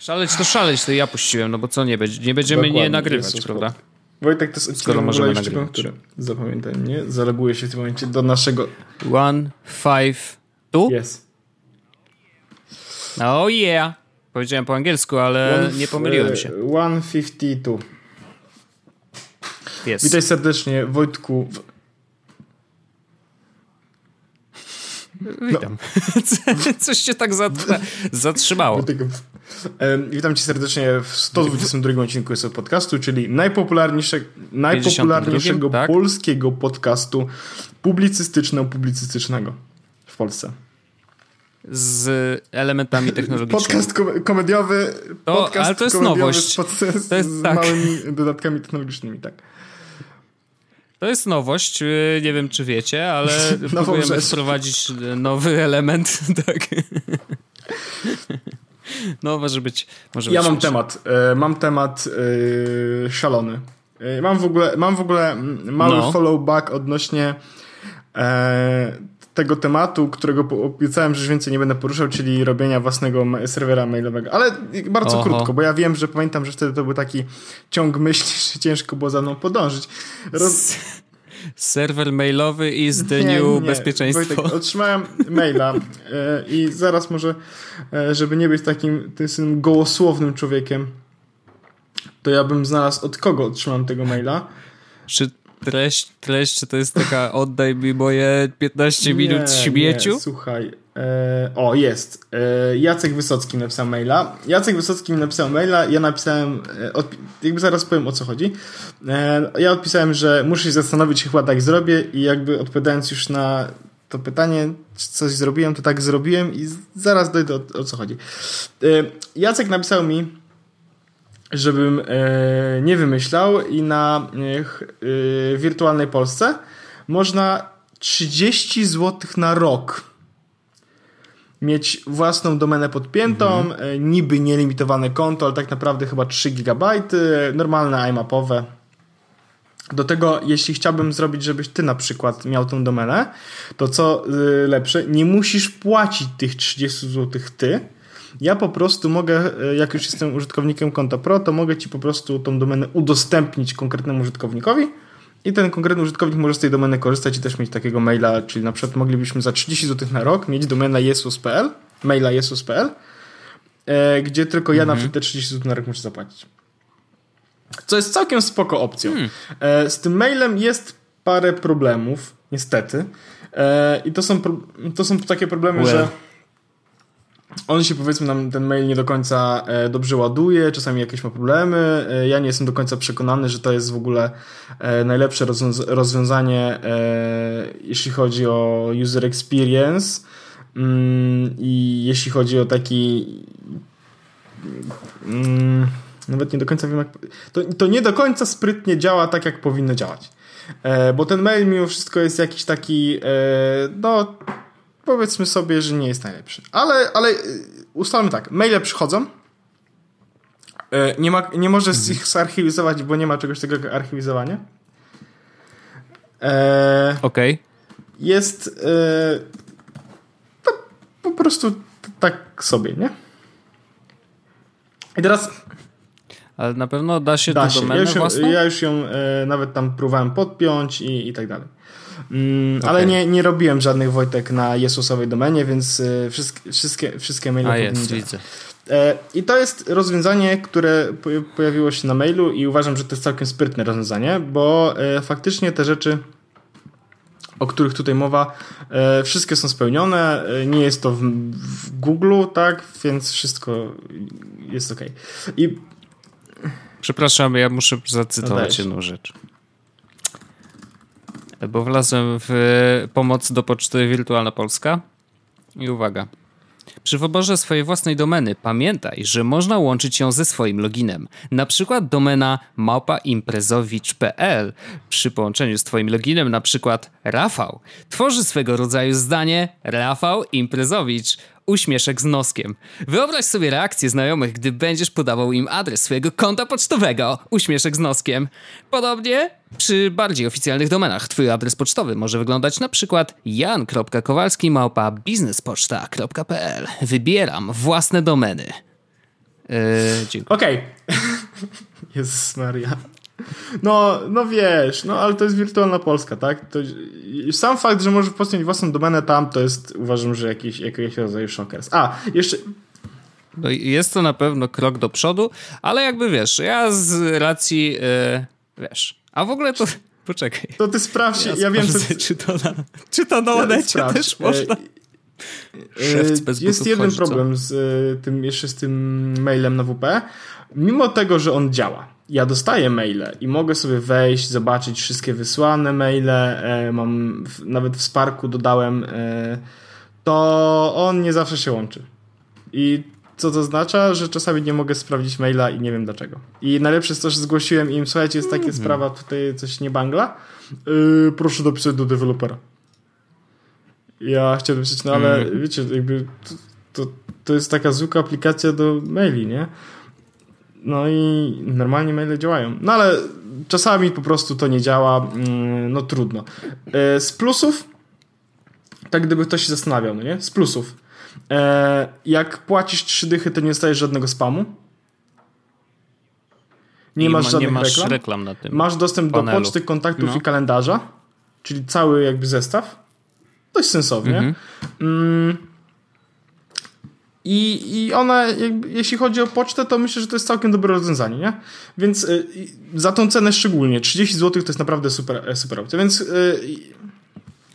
Szaleć to szaleć, to ja puściłem, no bo co, nie, będzie, nie będziemy Dokładnie, nie nagrywać, Jezus, prawda? Wojtek, to jest Skoro możemy nagrywać. który zapamiętaj mnie, zaloguje się w tym momencie do naszego... One, five, two? Yes. Oh yeah! Powiedziałem po angielsku, ale One- nie pomyliłem e, się. 152. Jest. Witaj serdecznie, Wojtku. w- Witam. Coś cię tak zatr- zatrzymało. W- em, Witam cię serdecznie w 122 odcinku jest podcastu, czyli najpopularniejsze, najpopularniejszego tak? polskiego podcastu publicystyczno-publicystycznego w Polsce. Z elementami technologicznymi. Podcast kom- komediowy, To- podcast ale to jest komediowy nowość. Z, pod, z, jest z tak. małymi dodatkami technologicznymi, tak. To jest nowość, yy, nie wiem czy wiecie, ale próbujemy rzecz. wprowadzić nowy element. Tak. No może być. Może Ja być mam temat. E, mam temat e, szalony. E, mam w ogóle, mam w ogóle mm, mały No. follow back odnośnie e, tego tematu, którego obiecałem, że już więcej nie będę poruszał, czyli robienia własnego serwera mailowego. Ale bardzo Oho. krótko, bo ja wiem, że pamiętam, że wtedy to był taki ciąg myśli, że ciężko było za mną podążyć. Roz... Serwer mailowy is the Nie, new nie. bezpieczeństwo. Wojtek, otrzymałem maila e, i zaraz może, e, żeby nie być takim tym gołosłownym człowiekiem, to ja bym znalazł od kogo otrzymałem tego maila. Czy treść, treść, czy to jest taka oddaj mi moje 15 minut Nie, śmieciu? Nie, słuchaj. E, o, jest. E, Jacek Wysocki napisał maila. Jacek Wysocki mi napisał maila, ja napisałem, e, odpi- jakby zaraz powiem o co chodzi. E, ja odpisałem, że muszę się zastanowić, chyba tak zrobię i jakby odpowiadając już na to pytanie, czy coś zrobiłem, to tak zrobiłem i zaraz dojdę o, o co chodzi. E, Jacek napisał mi, żebym e, nie wymyślał i na e, wirtualnej Polsce można 30 zł na rok mieć własną domenę podpiętą, e, niby nielimitowane konto, ale tak naprawdę chyba 3 GB, normalne iMapowe. Do tego, jeśli chciałbym zrobić, żebyś ty na przykład miał tą domenę, to co lepsze, nie musisz płacić tych 30 zł ty. Ja po prostu mogę, y, jak już jestem użytkownikiem konta Pro, to mogę ci po prostu tą domenę udostępnić konkretnemu użytkownikowi i ten konkretny użytkownik może z tej domeny korzystać i też mieć takiego maila, czyli na przykład moglibyśmy za 30 zł na rok mieć domenę jesus.pl, maila jesus.pl, e, gdzie tylko ja na przykład te 30 zł na rok muszę zapłacić. Co jest całkiem spoko opcją. E, z tym mailem jest parę problemów, niestety. E, I to są, to są takie problemy, Well. że on się powiedzmy nam ten mail nie do końca e, dobrze ładuje, czasami jakieś ma problemy. E, ja nie jestem do końca przekonany, że to jest w ogóle e, najlepsze rozwiąz- rozwiązanie, jeśli chodzi o user experience. Mm, I jeśli chodzi o taki Mm, nawet nie do końca wiem, jak. To, to nie do końca sprytnie działa tak, jak powinno działać. Bo ten mail mimo wszystko jest jakiś taki, no, powiedzmy sobie, że nie jest najlepszy. Ale, ale e, ustalmy tak, maile przychodzą. E, nie, ma, nie możesz ich zarchiwizować, bo nie ma czegoś takiego jak archiwizowanie. E, Okej. jest e, to po prostu tak sobie, nie? I teraz Ale na pewno da się da tę się. Ja domenę już, ją, własną? ja już ją e, nawet tam próbowałem podpiąć i, i tak dalej. Mm, Okej. Ale nie, nie robiłem żadnych Wojtek na Jezusowej domenie, więc e, wszystkie, wszystkie, wszystkie maile A jest, widzę. E, I to jest rozwiązanie, które po- pojawiło się na mailu i uważam, że to jest całkiem sprytne rozwiązanie, bo e, faktycznie te rzeczy, o których tutaj mowa, e, wszystkie są spełnione. Nie jest to w, w Google, tak, więc wszystko jest ok. I Przepraszam, ja muszę zacytować Dajesz. jedną rzecz. Bo wlazłem w pomoc do poczty Wirtualna Polska i uwaga. Przy wyborze swojej własnej domeny pamiętaj, że można łączyć ją ze swoim loginem. Na przykład domena małpaimprezowicz.pl przy połączeniu z twoim loginem na przykład Rafał tworzy swego rodzaju zdanie Rafał Imprezowicz uśmieszek z noskiem. Wyobraź sobie reakcję znajomych, gdy będziesz podawał im adres swojego konta pocztowego uśmieszek z noskiem. Podobnie przy bardziej oficjalnych domenach twój adres pocztowy może wyglądać na przykład jan.kowalski małpa biznespoczta.pl Wybieram własne domeny. Yy, dziękuję. Okej. Okay. Jezus Maria. No, no wiesz, no ale to jest wirtualna Polska, tak? To, sam fakt, że możesz postawić własną domenę tam, to jest uważam, że jakiś, jakiś rodzaju szokers. A, jeszcze... No, jest to na pewno krok do przodu, ale jakby wiesz, ja z racji, yy, wiesz, a w ogóle to... Poczekaj. To ty sprawdź, ja, ja wiem, co... Czy to na, czy to na ja też można... E, jest jeden problem z e, tym, jeszcze z tym mailem na WP. Mimo tego, że on działa, ja dostaję maile i mogę sobie wejść, zobaczyć wszystkie wysłane maile, e, mam nawet w Sparku dodałem, to on nie zawsze się łączy. I co to oznacza? Że czasami nie mogę sprawdzić maila i nie wiem dlaczego. I najlepsze jest to, że zgłosiłem im, słuchajcie, jest taka mm -hmm. sprawa, tutaj coś nie bangla, yy, proszę dopisać do dewelopera. Ja chciałbym pisać, no ale mm. wiecie, jakby to, to, to, jest taka zwykła aplikacja do maili, nie? No i normalnie maile działają. No ale czasami po prostu to nie działa, mm, no trudno. E, z plusów, tak gdyby ktoś się zastanawiał, no nie? Z plusów. E, jak płacisz trzy dychy, to nie dostajesz żadnego spamu. Nie, nie masz ma, żadnych nie masz reklam. reklam na tym masz dostęp panelu. do poczty, kontaktów no. i kalendarza, czyli cały jakby zestaw dość sensownie. Mhm. Mm. I, I ona, jakby, jeśli chodzi o pocztę, to myślę, że to jest całkiem dobre rozwiązanie, nie? Więc y, za tą cenę szczególnie, 30 zł to jest naprawdę super, e, super opcja, więc... Y,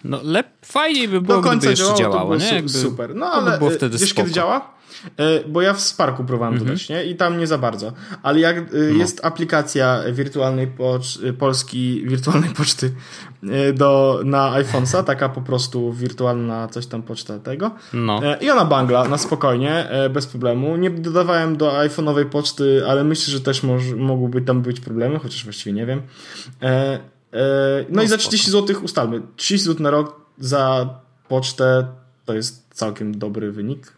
no, lep, fajniej by było, do końca gdyby działało, działało to nie? Jakby, super. No, ale by było wtedy wiesz, spoko. kiedy działa? E, bo ja w Sparku próbowałem mhm. dodać, nie? I tam nie za bardzo. Ale jak e, no. jest aplikacja wirtualnej pocz- Polski, wirtualnej poczty e, do, na iPhone'a, taka po prostu wirtualna coś tam poczta tego. No. I ona bangla na spokojnie, bez problemu. Nie dodawałem do iPhone'owej poczty, ale myślę, że też mogłyby tam być problemy, chociaż właściwie nie wiem. No, no i za 30 zł ustalmy. 30 zł na rok za pocztę to jest całkiem dobry wynik.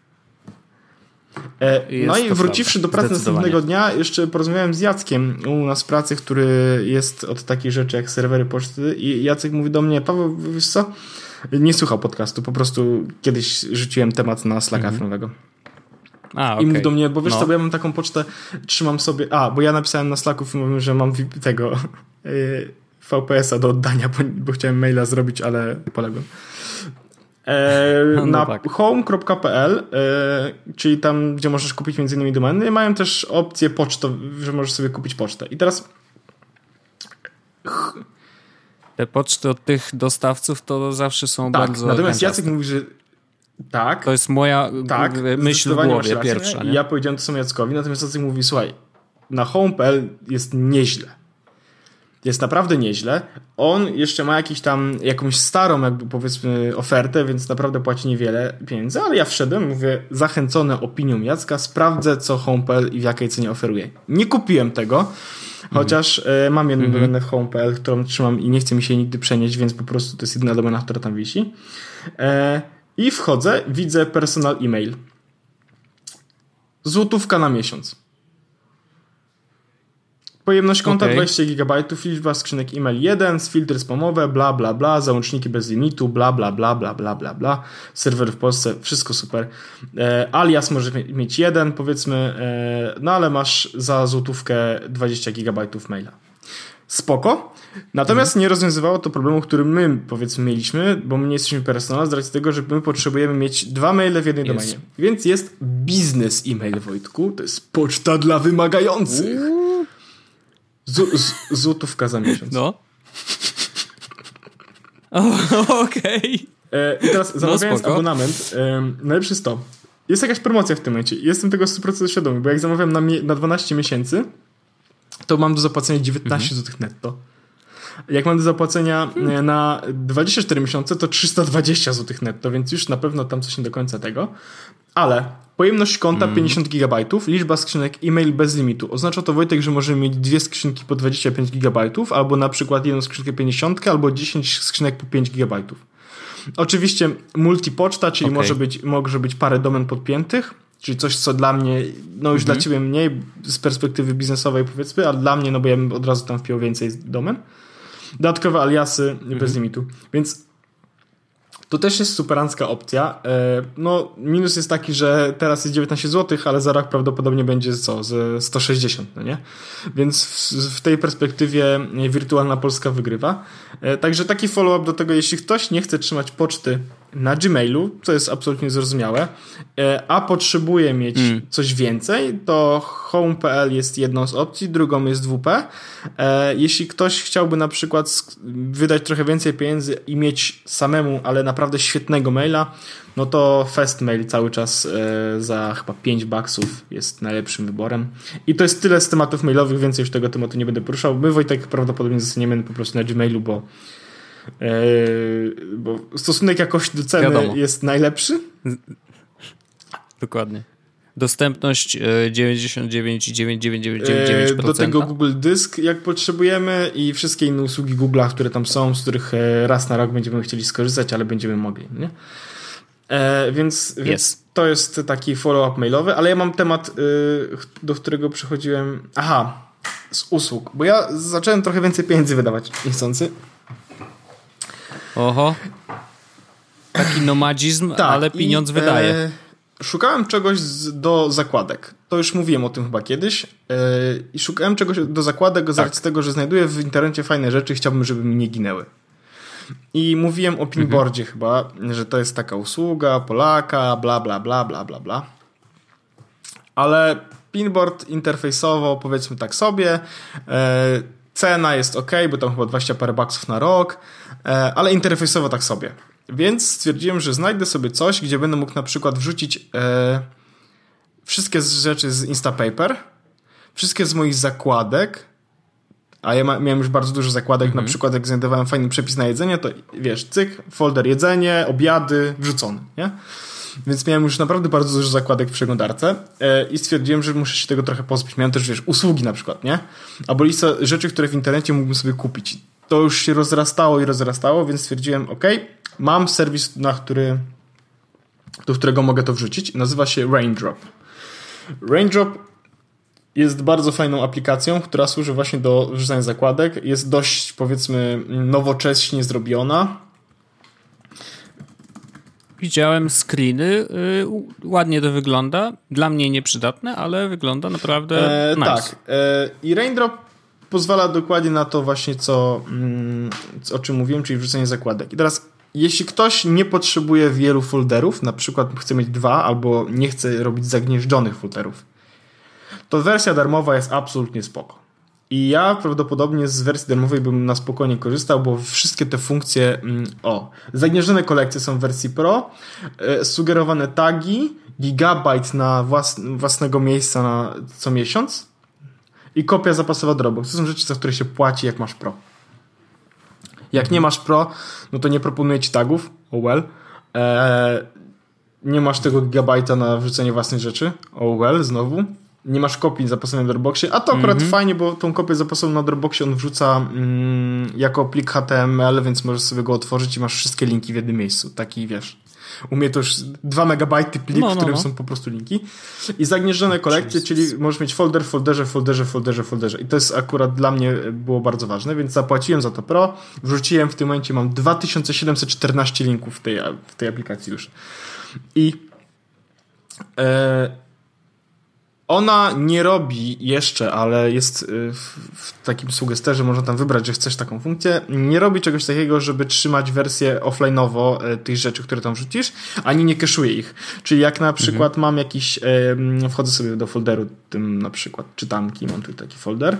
E, no i wróciwszy do pracy następnego dnia, jeszcze porozmawiałem z Jackiem u nas w pracy, który jest od takich rzeczy jak serwery poczty i Jacek mówi do mnie, Paweł, wiesz co? Nie słuchał podcastu, po prostu kiedyś rzuciłem temat na Slacka mhm. nowego. A, okay. I mówi do mnie, bo wiesz no. co, bo ja mam taką pocztę, trzymam sobie, a, bo ja napisałem na Slacku filmowym, że mam tego e, VPS-a do oddania, bo, bo chciałem maila zrobić, ale poległem. E, no, na tak. home.pl, e, czyli tam, gdzie możesz kupić między innymi domeny, mają też opcję pocztę, że możesz sobie kupić pocztę. I teraz te poczty od tych dostawców to zawsze są tak, bardzo Natomiast Jacek mówi, że tak. To jest moja tak, myśl w głowie pierwsza. Nie? Ja powiedziałem to samo Jackowi, natomiast Jacek mówi, słuchaj, na home.pl jest nieźle jest naprawdę nieźle. On jeszcze ma jakiś tam, jakąś starą jakby powiedzmy ofertę, więc naprawdę płaci niewiele pieniędzy, ale ja wszedłem, mówię, zachęcony opinią Jacka, sprawdzę co Home.pl i w jakiej cenie oferuje. Nie kupiłem tego, chociaż mm. mam jedną mm -hmm. domenę w Home.pl, którą trzymam i nie chcę mi się nigdy przenieść, więc po prostu to jest jedna domena, która tam wisi. E, I wchodzę, widzę personal e-mail. Złotówka na miesiąc. Pojemność konta okay. 20 GB, liczba skrzynek e-mail 1, filtry spamowe, bla bla bla, załączniki bez limitu, bla bla bla bla bla bla bla. Serwer w Polsce, wszystko super. E, alias może mieć jeden, powiedzmy, e, no ale masz za złotówkę 20 GB maila. Spoko. Natomiast mhm. nie rozwiązywało to problemu, który my powiedzmy mieliśmy, bo my nie jesteśmy personal, z racji tego, że my potrzebujemy mieć dwa maile w jednej jest. domenie. Więc jest biznes e-mail, Wojtku. To jest poczta dla wymagających. Uuu. Z, z, złotówka za miesiąc. No. Okej. Okay. E, I teraz no, zamawiając no, abonament, e, najlepsze jest to. Jest jakaś promocja w tym momencie. Jestem tego 100% świadomy, bo jak zamawiam na, na 12 miesięcy, to mam do zapłacenia 19 mhm. zł netto. Jak mam do zapłacenia hmm. na 24 miesiące, to 320 zł netto, więc już na pewno tam coś nie do końca tego. Ale pojemność konta mm. 50 GB, liczba skrzynek e-mail bez limitu. Oznacza to Wojtek, że możemy mieć dwie skrzynki po 25 GB, albo na przykład jedną skrzynkę 50, albo 10 skrzynek po 5 GB. Oczywiście multipoczta, czyli okay. może, być, może być parę domen podpiętych, czyli coś, co dla mnie, no już dla mhm. ciebie mniej z perspektywy biznesowej powiedzmy, ale dla mnie, no bo ja bym od razu tam wpiął więcej domen. Dodatkowe aliasy bez mhm. limitu. Więc To też jest superancka opcja. E, no, minus jest taki, że teraz jest 19 zł, ale za rok prawdopodobnie będzie co? Ze 160, no nie? Więc w, w tej perspektywie wirtualna Polska wygrywa. E, także taki follow-up do tego, jeśli ktoś nie chce trzymać poczty na Gmailu, co jest absolutnie zrozumiałe, e, a potrzebuje mieć mm. coś więcej, to home.pl jest jedną z opcji, drugą jest WP. Jeśli ktoś chciałby na przykład wydać trochę więcej pieniędzy i mieć samemu, ale na naprawdę świetnego maila, no to Festmail cały czas e, za chyba 5 baksów jest najlepszym wyborem. I to jest tyle z tematów mailowych, więcej już tego tematu nie będę poruszał. My Wojtek prawdopodobnie zostaniemy po prostu na Gmailu, bo, e, bo stosunek jakości do ceny Wiadomo. jest najlepszy. Dokładnie. Dostępność 99,99999%. E, do tego Google Dysk, jak potrzebujemy, i wszystkie inne usługi Google'a, które tam są, z których e, raz na rok będziemy chcieli skorzystać, ale będziemy mogli. Nie? E, więc, yes. więc to jest taki follow-up mailowy, ale ja mam temat, do którego przychodziłem. Aha, z usług, bo ja zacząłem trochę więcej pieniędzy wydawać niechcący. Oho. Taki nomadzizm, tak, ale pieniądz i, wydaje. E Szukałem czegoś z, do zakładek. To już mówiłem o tym chyba kiedyś. Yy, I szukałem czegoś do zakładek tak. z racji tego, że znajduję w internecie fajne rzeczy i chciałbym, żeby mi nie ginęły. I mówiłem o pinboardzie mhm. chyba, że to jest taka usługa Polaka, bla, bla, bla, bla, bla, bla. Ale pinboard interfejsowo powiedzmy tak sobie. Yy, cena jest ok, bo tam chyba 20 parę baksów na rok, yy, ale interfejsowo tak sobie. Więc stwierdziłem, że znajdę sobie coś, gdzie będę mógł na przykład wrzucić e, wszystkie rzeczy z Instapaper, wszystkie z moich zakładek, a ja miałem już bardzo dużo zakładek, mhm. na przykład jak znajdowałem fajny przepis na jedzenie, to wiesz, cyk, folder jedzenie, obiady, wrzucony, nie? Więc miałem już naprawdę bardzo dużo zakładek w przeglądarce e, i stwierdziłem, że muszę się tego trochę pozbyć. Miałem też, wiesz, usługi na przykład, nie? Albo lista rzeczy, które w internecie mógłbym sobie kupić. To już się rozrastało i rozrastało, więc stwierdziłem, ok, mam serwis, na który, do którego mogę to wrzucić. Nazywa się Raindrop. Raindrop jest bardzo fajną aplikacją, która służy właśnie do wrzucania zakładek. Jest dość, powiedzmy, nowocześnie zrobiona. Widziałem screeny, yy, ładnie to wygląda. Dla mnie nieprzydatne, ale wygląda naprawdę e, nice. Tak. E, I Raindrop pozwala dokładnie na to właśnie, co, mm, o czym mówiłem, czyli wrzucenie zakładek. I teraz jeśli ktoś nie potrzebuje wielu folderów, na przykład chce mieć dwa albo nie chce robić zagnieżdżonych folderów, to wersja darmowa jest absolutnie spoko. I ja prawdopodobnie z wersji darmowej bym na spokojnie korzystał, bo wszystkie te funkcje, mm, o, zagnieżdżone kolekcje są w wersji Pro, e, sugerowane tagi, gigabajt na włas, własnego miejsca na co miesiąc i kopia zapasowa Dropbox. To są rzeczy, za które się płaci, jak masz Pro. Jak nie masz Pro, no to nie proponuję ci tagów, oh well. Eee, nie masz tego gigabajta na wrzucenie własnych rzeczy, oh well, znowu. Nie masz kopii zapasowej na Dropboxie, a to akurat mm -hmm. fajnie, bo tą kopię zapasową na Dropboxie on wrzuca mm, jako plik HTML, więc możesz sobie go otworzyć i masz wszystkie linki w jednym miejscu. Taki, wiesz, umie to już 2 megabajty plik, no, no, w którym no. są po prostu linki. I zagnieżdżone kolekcje, czyli możesz mieć folder, folderze, folderze, folderze, folderze. I to jest akurat dla mnie było bardzo ważne, więc zapłaciłem za to Pro. Wrzuciłem w tym momencie, mam 2714 linków w tej, w tej aplikacji już. I e, ona nie robi jeszcze, ale jest y, w takim sugesterze, można tam wybrać, że chcesz taką funkcję. Nie robi czegoś takiego, żeby trzymać wersję offline'owo y, tych rzeczy, które tam wrzucisz, ani nie keszuje ich. Czyli jak na przykład mhm. mam jakiś, wchodzę sobie do folderu, tym na przykład czytanki, mam tu taki folder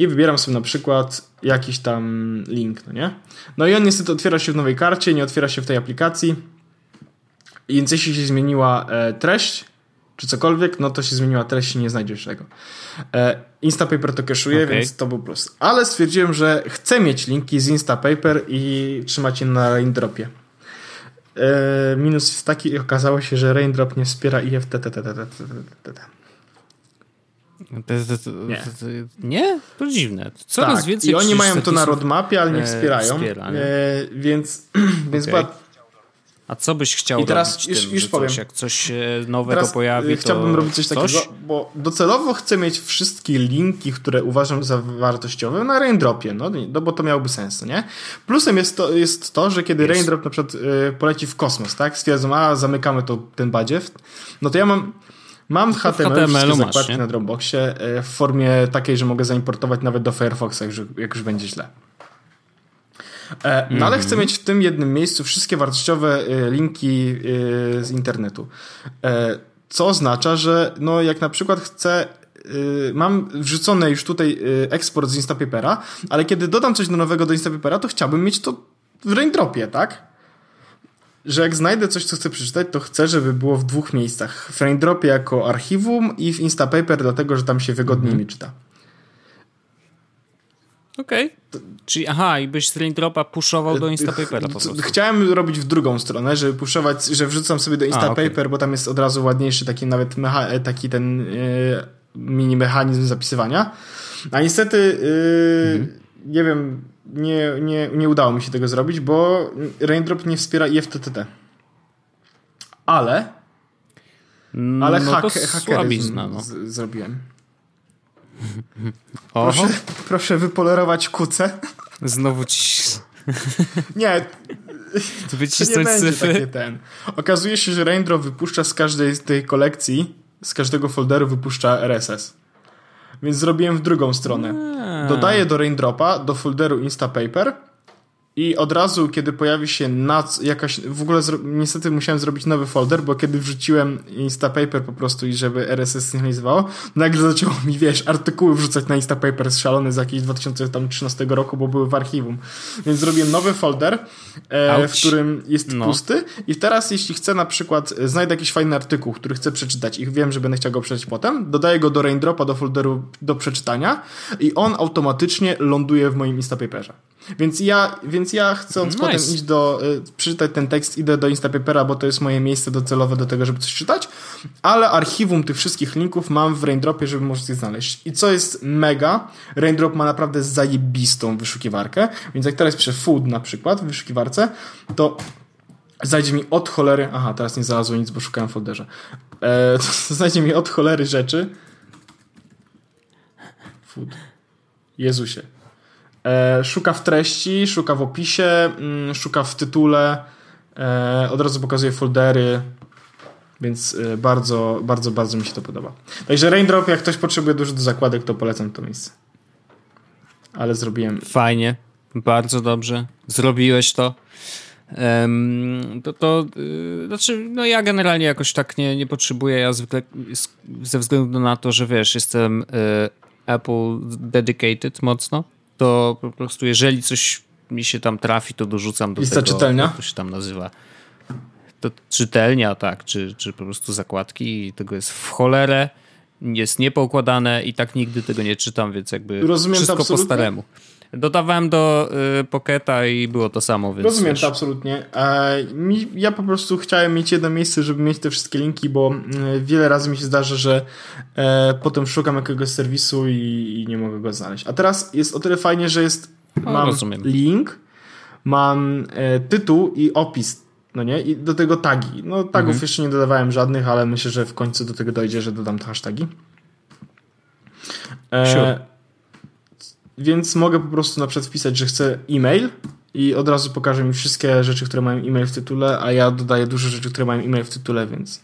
i wybieram sobie na przykład jakiś tam link, no nie? No i on niestety otwiera się w nowej karcie, nie otwiera się w tej aplikacji. Więc jeśli się zmieniła e, treść, czy cokolwiek, no to się zmieniła treść i nie znajdziesz tego. E, Instapaper to cache'uje, okay. więc to był plus. Ale stwierdziłem, że chcę mieć linki z Instapaper i trzymać je na Raindropie. E, minus jest taki, okazało się, że Raindrop nie wspiera IFTTT. Nie. nie? To dziwne. Coraz tak. więcej I oni mają to na roadmapie, ale nie wspierają. Wspiera, nie? E, więc, więc okay. A co byś chciał I teraz robić już, tym, już powiem. Coś, jak coś nowego Teraz pojawi, y, chciałbym to robić coś takiego, bo docelowo chcę mieć wszystkie linki, które uważam za wartościowe na Raindropie, no, no bo to miałoby sens, no nie? Plusem jest to, jest to że kiedy Jest. Raindrop na przykład y, poleci w kosmos, tak? Stwierdzą, a zamykamy to, ten badziew, no to ja mam Mam HTML, wszystkie masz, zakładki nie? na Dropboxie y, w formie takiej, że mogę zaimportować nawet do Firefoxa, jak już będzie źle. E, No ale chcę mieć w tym jednym miejscu wszystkie wartościowe y, linki y, z internetu. E, Co oznacza, że no jak na przykład chcę mam wrzucony już tutaj eksport z Instapapera, ale kiedy dodam coś do nowego do Instapapera, to chciałbym mieć to w Raindropie, tak? Że jak znajdę coś, co chcę przeczytać, to chcę, żeby było w dwóch miejscach. W Raindropie jako archiwum i w Instapaper, dlatego że tam się wygodniej mi czyta. Okej. Czyli aha, i byś z Raindropa puszował do Instapapera po prostu. Chciałem robić w drugą stronę, żeby puszować, że wrzucam sobie do Instapaper, okej. bo tam jest od razu ładniejszy taki nawet mecha- taki ten e, mini mechanizm zapisywania. A niestety e, Mhm. nie wiem, nie, nie, nie udało mi się tego zrobić, bo Raindrop nie wspiera IFTTT. Ale ale no hak, to hakeryzm no. z, zrobiłem. Proszę, proszę wypolerować kuce. znowu ci Nie, To nie wycisnąć cyfry. ten. Okazuje się, że Raindrop wypuszcza z każdej z tej kolekcji, z każdego folderu wypuszcza RSS. Więc zrobiłem w drugą stronę. Dodaję do Raindropa, do folderu Instapaper i od razu, kiedy pojawi się nac, jakaś, w ogóle niestety musiałem zrobić nowy folder, bo kiedy wrzuciłem Instapaper po prostu i żeby RSS synchronizowało, nagle zaczęło mi, wiesz, artykuły wrzucać na Instapaper szalony z jakiejś 2013 roku, bo były w archiwum. Więc zrobiłem nowy folder, e, w którym jest No. pusty i teraz jeśli chcę na przykład, e, znajdę jakiś fajny artykuł, który chcę przeczytać i wiem, że będę chciał go przeczytać potem, dodaję go do Raindropa, do folderu do przeczytania i on automatycznie ląduje w moim Instapaperze. Więc ja, więc ja chcąc Nice. potem iść do, y, przeczytać ten tekst, idę do Instapapera, bo to jest moje miejsce docelowe do tego, żeby coś czytać, ale archiwum tych wszystkich linków mam w Raindropie, żeby można je znaleźć. I co jest mega, Raindrop ma naprawdę zajebistą wyszukiwarkę, więc jak teraz piszę food na przykład w wyszukiwarce, to znajdzie mi od cholery, aha, teraz nie znalazło nic, bo szukałem w folderze, e, znajdzie mi od cholery rzeczy, food, Jezusie, szuka w treści, szuka w opisie, mm, szuka w tytule, e, od razu pokazuje foldery, więc e, bardzo, bardzo, bardzo mi się to podoba. Także Raindrop, jak ktoś potrzebuje dużo do zakładek, to polecam to miejsce. Ale zrobiłem. Fajnie, bardzo dobrze. Zrobiłeś to. Em, to, to y, znaczy, no ja generalnie jakoś tak nie, nie potrzebuję. Ja zwykle ze względu na to, że wiesz, jestem y, Apple dedicated mocno, to po prostu jeżeli coś mi się tam trafi, to dorzucam do Lista tego. czytelnia? Jak to się tam nazywa? To czytelnia, tak, czy, czy po prostu zakładki i tego jest w cholerę. Jest niepoukładane i tak nigdy tego nie czytam, więc jakby Rozumiem wszystko po staremu. Dodawałem do y, Pocketa i było to samo, więc Rozumiem to absolutnie. E, mi, ja po prostu chciałem mieć jedno miejsce, żeby mieć te wszystkie linki, bo mm, wiele razy mi się zdarza, że e, potem szukam jakiegoś serwisu i, i nie mogę go znaleźć. A teraz jest o tyle fajnie, że jest O, mam rozumiem. link, mam e, tytuł i opis, no nie? I do tego tagi. No tagów Mhm. jeszcze nie dodawałem żadnych, ale myślę, że w końcu do tego dojdzie, że dodam te hasztagi. E, Sure. Więc mogę po prostu na przykład wpisać, że chcę e-mail i od razu pokaże mi wszystkie rzeczy, które mają e-mail w tytule, a ja dodaję dużo rzeczy, które mają e-mail w tytule, więc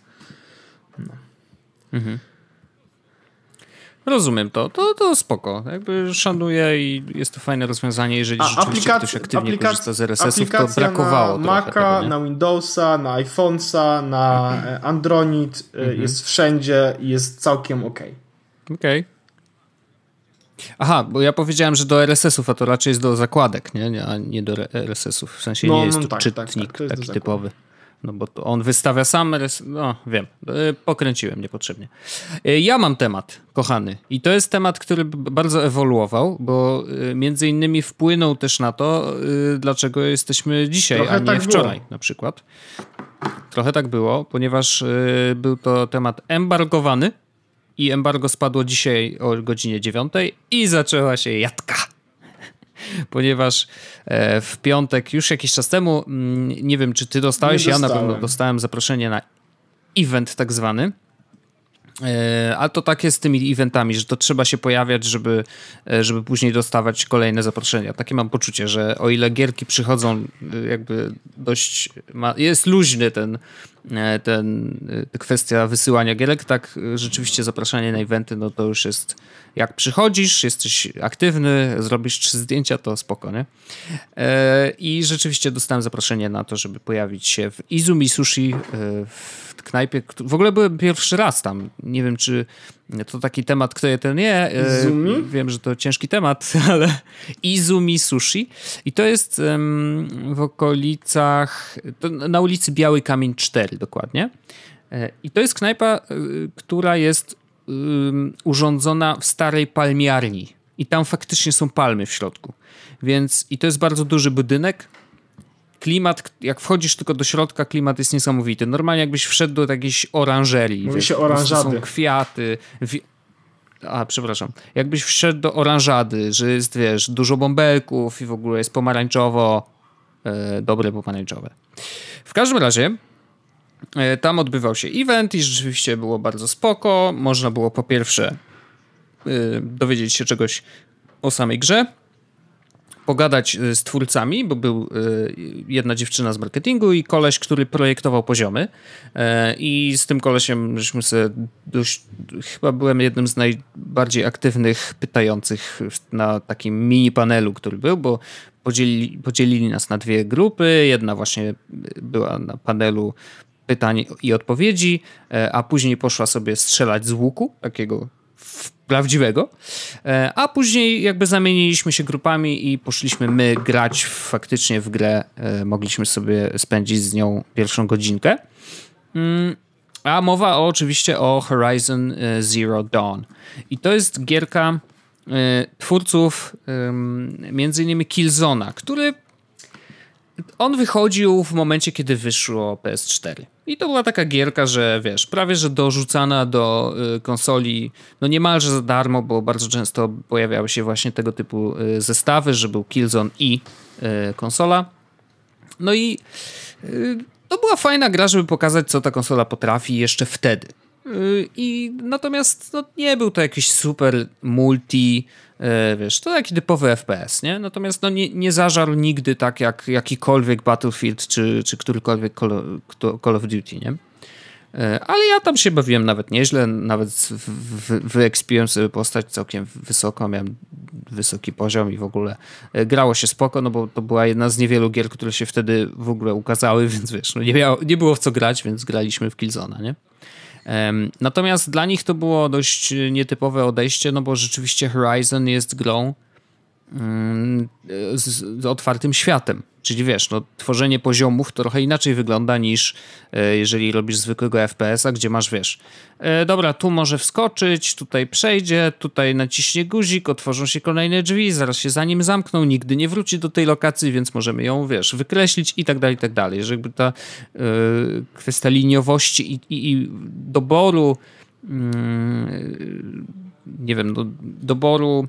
Rozumiem to. to. To spoko. Jakby szanuję i jest to fajne rozwiązanie, jeżeli A rzeczywiście ktoś aktywnie aplikac- korzysta z RSS-ów, to brakowało na Maca, tego, nie? na Windowsa, na iPhone'a, na e, Android, e, Mhm. jest wszędzie i jest całkiem ok. Okej. Aha, bo ja powiedziałem, że do RSS-ów, a to raczej jest do zakładek, nie? a nie do RSS-ów. W sensie No, nie jest no to tak, czytnik tak, tak, jest taki typowy. No bo on wystawia sam RSS. No wiem, Y, pokręciłem niepotrzebnie. Y, Ja mam temat, kochany. I to jest temat, który bardzo ewoluował, bo y, między innymi wpłynął też na to, dlaczego jesteśmy dzisiaj, Trochę a nie tak wczoraj było. na przykład. Trochę tak było, ponieważ był to temat embargowany i embargo spadło dzisiaj o godzinie 9 i zaczęła się jadka. ponieważ e, w piątek, już jakiś czas temu, mm, nie wiem czy ty dostałeś, ja na pewno dostałem zaproszenie na event tak zwany. E, a to tak jest z tymi eventami, że to trzeba się pojawiać, żeby, e, żeby później dostawać kolejne zaproszenia. Takie mam poczucie, że o ile gierki przychodzą jakby dość... Ma, jest luźny ten, ten kwestia wysyłania gierek, tak rzeczywiście zapraszanie na eventy, no to już jest jak przychodzisz, jesteś aktywny, zrobisz trzy zdjęcia, to spoko, nie? E, I rzeczywiście dostałem zaproszenie na to, żeby pojawić się w Izumi Sushi, e, w knajpie. W ogóle byłem pierwszy raz tam. Nie wiem, czy to taki temat, kto je ten nie. E, Izumi? Wiem, że to ciężki temat, ale Izumi Sushi. I to jest w okolicach, na ulicy Biały Kamień 4 dokładnie. I to jest knajpa, która jest urządzona w starej palmiarni. I tam faktycznie są palmy w środku. Więc i to jest bardzo duży budynek. Klimat, jak wchodzisz tylko do środka, klimat jest niesamowity. Normalnie jakbyś wszedł do jakiejś oranżerii. Mówi się oranżady. Są kwiaty. A, przepraszam. Jakbyś wszedł do oranżady, że jest, wiesz, dużo bąbelków i w ogóle jest pomarańczowo. E, dobre pomarańczowe. W każdym razie E, tam odbywał się event i rzeczywiście było bardzo spoko. Można było po pierwsze e, dowiedzieć się czegoś o samej grze, pogadać e, z twórcami, bo był jedna dziewczyna z marketingu i koleś, który projektował poziomy. I z tym kolesiem żeśmy sobie dość, chyba byłem jednym z najbardziej aktywnych pytających na takim mini panelu, który był, bo podzielili, podzielili nas na dwie grupy. Jedna właśnie była na panelu pytań i odpowiedzi, e, a później poszła sobie strzelać z łuku, takiego prawdziwego, e, a później jakby zamieniliśmy się grupami i poszliśmy my grać faktycznie w grę. E, mogliśmy sobie spędzić z nią pierwszą godzinkę. Mm, a mowa o, oczywiście o Horizon Zero Dawn. I to jest gierka twórców między innymi Killzona, który on wychodził w momencie, kiedy wyszło PS4. I to była taka gierka, że wiesz, prawie że dorzucana do y, konsoli, no niemalże za darmo, bo bardzo często pojawiały się właśnie tego typu y, zestawy, że był Killzone i y, konsola. No i to była fajna gra, żeby pokazać, co ta konsola potrafi jeszcze wtedy. I natomiast no, nie był to jakiś super multi E, wiesz, to taki typowy FPS, nie? Natomiast no, nie, nie zażarł nigdy tak jak jakikolwiek Battlefield czy, czy którykolwiek Call, of Duty, nie? E, ale ja tam się bawiłem nawet nieźle, nawet wyekspiłem sobie postać całkiem wysoko, miałem wysoki poziom i w ogóle grało się spoko, no bo to była jedna z niewielu gier, które się wtedy w ogóle ukazały, więc wiesz, no nie, miało, nie było w co grać, więc graliśmy w Killzona, nie? Natomiast dla nich to było dość nietypowe odejście, no bo rzeczywiście Horizon jest grą z, z otwartym światem. Czyli wiesz, no, tworzenie poziomów trochę inaczej wygląda niż e, jeżeli robisz zwykłego FPS-a, gdzie masz, wiesz, e, dobra, tu może wskoczyć, tutaj przejdzie, tutaj naciśnie guzik, otworzą się kolejne drzwi, zaraz się za nim zamkną, nigdy nie wróci do tej lokacji, więc możemy ją, wiesz, wykreślić i tak dalej, i tak dalej. Że jakby ta e, kwestia liniowości i, i, i doboru mm, nie wiem, no, doboru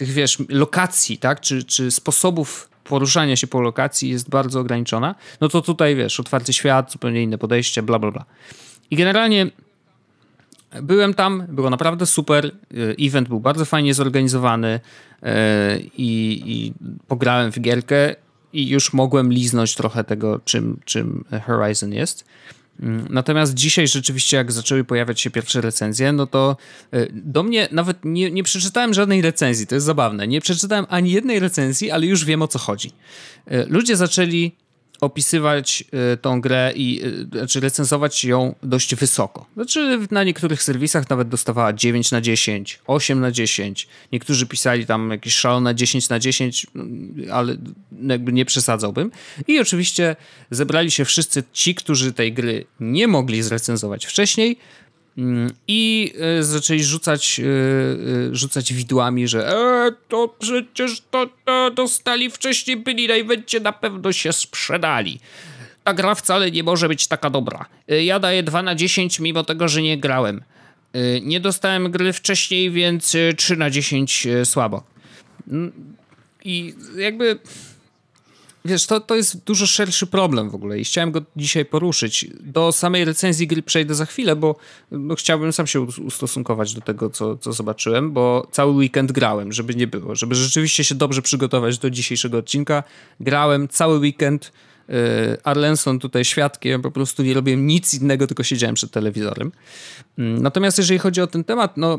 tych, wiesz, lokacji, tak, czy, czy sposobów poruszania się po lokacji jest bardzo ograniczona, no to tutaj wiesz, otwarty świat, zupełnie inne podejście, bla bla bla. I generalnie byłem tam, było naprawdę super. E, event był bardzo fajnie zorganizowany e, i, i pograłem w gierkę i już mogłem liznąć trochę tego, czym, czym Horizon jest. Natomiast dzisiaj rzeczywiście, jak zaczęły pojawiać się pierwsze recenzje, no to e, do mnie nawet nie, nie przeczytałem żadnej recenzji, to jest zabawne. Nie przeczytałem ani jednej recenzji, ale już wiem o co chodzi. E, ludzie zaczęli opisywać e, tą grę i znaczy recenzować ją dość wysoko. Znaczy na niektórych serwisach nawet dostawała 9 na 10, 8 na 10. Niektórzy pisali tam jakieś szalone 10 na 10, mm, ale jakby nie przesadzałbym. I oczywiście zebrali się wszyscy ci, którzy tej gry nie mogli zrecenzować wcześniej, I e, zaczęli rzucać, e, e, rzucać widłami, że e, to przecież to, to dostali wcześniej, byli na evencie, na pewno się sprzedali. Ta gra wcale nie może być taka dobra. Ja daję 2 na 10, mimo tego, że nie grałem. Nie dostałem gry wcześniej, więc 3 na 10 słabo. Mm, I jakby Wiesz, to, to jest dużo szerszy problem w ogóle i chciałem go dzisiaj poruszyć. Do samej recenzji gry przejdę za chwilę, bo no, chciałbym sam się ustosunkować do tego, co, co zobaczyłem, bo cały weekend grałem, żeby nie było, żeby rzeczywiście się dobrze przygotować do dzisiejszego odcinka. Grałem cały weekend. Y, Arlenson tutaj świadkiem, po prostu nie robiłem nic innego, tylko siedziałem przed telewizorem. Mm, natomiast jeżeli chodzi o ten temat, no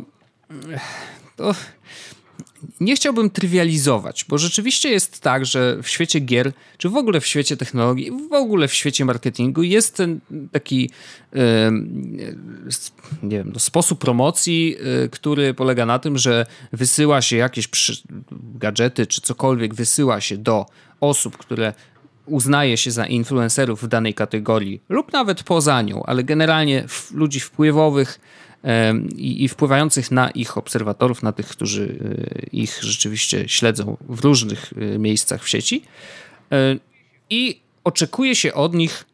to nie chciałbym trywializować, bo rzeczywiście jest tak, że w świecie gier, czy w ogóle w świecie technologii, w ogóle w świecie marketingu jest ten taki nie wiem, no, sposób promocji, y, który polega na tym, że wysyła się jakieś gadżety czy cokolwiek wysyła się do osób, które uznaje się za influencerów w danej kategorii lub nawet poza nią, ale generalnie ludzi wpływowych, i, wpływających na ich obserwatorów, na tych, którzy e, ich rzeczywiście śledzą w różnych e, miejscach w sieci. E, I oczekuje się od nich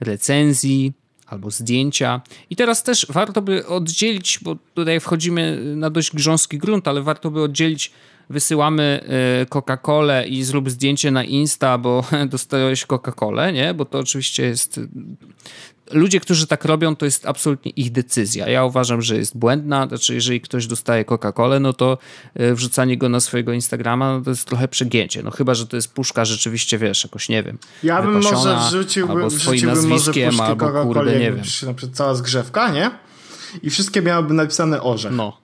recenzji albo zdjęcia. I teraz też warto by oddzielić, bo tutaj wchodzimy na dość grząski grunt, ale warto by oddzielić wysyłamy Coca-Colę i zrób zdjęcie na Insta, bo dostałeś Coca-Colę, nie? Bo to oczywiście jest ludzie, którzy tak robią, to jest absolutnie ich decyzja. Ja uważam, że jest błędna. Znaczy, jeżeli ktoś dostaje Coca-Colę, no to e, wrzucanie go na swojego Instagrama no to jest trochę przegięcie. No chyba, że to jest puszka rzeczywiście, wiesz, jakoś, nie wiem. Ja bym może wrzuciłbym, albo swoim nazwiskiem, może albo kurde, nie wiem. Na przykład cała zgrzewka, nie? I wszystkie miałyby napisane orze. No.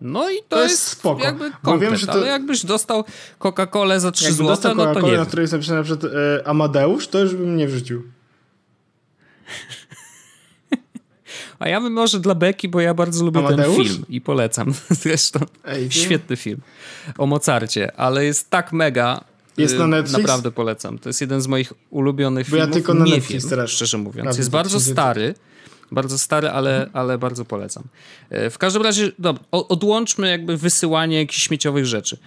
No i to, to jest, jest spoko. jakby komplet, wiem, że to... jakbyś dostał Coca-Colę za 3 zł, no to nie na której jest napisane na przykład e, Amadeusz, to już bym nie wrzucił. A ja bym może dla Beki, bo ja bardzo lubię Amadeusz? ten film i polecam. Zresztą Ej, świetny film o Mozarcie, ale jest tak mega. Jest na y, Netflix? Naprawdę polecam. To jest jeden z moich ulubionych bo filmów. Ja tylko na Nie Netflix film, teraz. szczerze mówiąc. Prawda, jest bardzo stary. Bardzo stary, ale, ale bardzo polecam. Y, w każdym razie, dobra, odłączmy jakby wysyłanie jakichś śmieciowych rzeczy.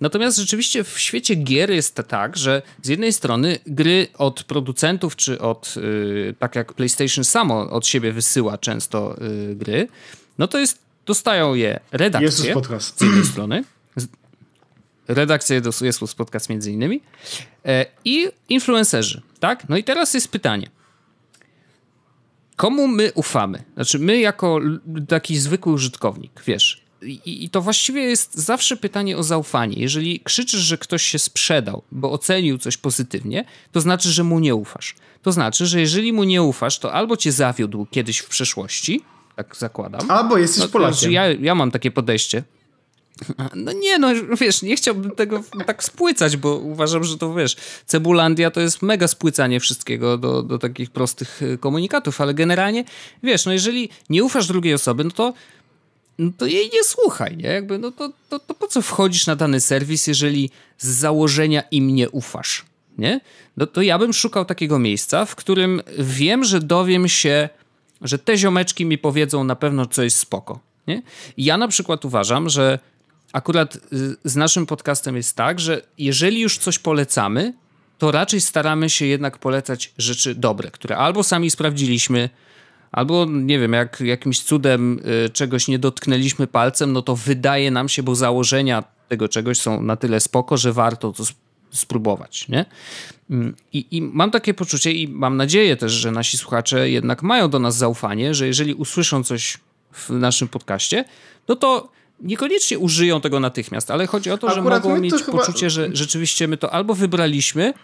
Natomiast rzeczywiście w świecie gier jest tak, że z jednej strony gry od producentów, czy od, yy, tak jak PlayStation samo od siebie wysyła często yy, gry, no to jest, dostają je redakcje z jednej strony, redakcje do Jezus Podcast między innymi e, i influencerzy, tak? No i teraz jest pytanie. Komu my ufamy? Znaczy my jako taki zwykły użytkownik, wiesz, i, I, to właściwie jest zawsze pytanie o zaufanie. Jeżeli krzyczysz, że ktoś się sprzedał, bo ocenił coś pozytywnie, to znaczy, że mu nie ufasz. To znaczy, że jeżeli mu nie ufasz, to albo cię zawiódł kiedyś w przeszłości, tak zakładam. Albo jesteś no, Polakiem. Znaczy ja, ja mam takie podejście. No nie, no wiesz, nie chciałbym tego tak spłycać, bo uważam, że to wiesz, Cebulandia to jest mega spłycanie wszystkiego do, do takich prostych y, komunikatów, ale generalnie, wiesz, no jeżeli nie ufasz drugiej osoby, no to no to jej nie słuchaj, nie? Jakby, no to, to, to po co wchodzisz na dany serwis, jeżeli z założenia im nie ufasz, nie? No to ja bym szukał takiego miejsca, w którym wiem, że dowiem się, że te ziomeczki mi powiedzą na pewno coś spoko, nie? Ja na przykład uważam, że akurat z naszym podcastem jest tak, że jeżeli już coś polecamy, to raczej staramy się jednak polecać rzeczy dobre, które albo sami sprawdziliśmy, Albo, nie wiem, jak jakimś cudem y, czegoś nie dotknęliśmy palcem, no to wydaje nam się, bo założenia tego czegoś są na tyle spoko, że warto to spróbować, nie? Mm, I, I, mam takie poczucie i mam nadzieję też, że nasi słuchacze jednak mają do nas zaufanie, że jeżeli usłyszą coś w naszym podcaście, no to niekoniecznie użyją tego natychmiast, ale chodzi o to, Akurat że mogą mieć chyba... poczucie, że rzeczywiście my to albo wybraliśmy,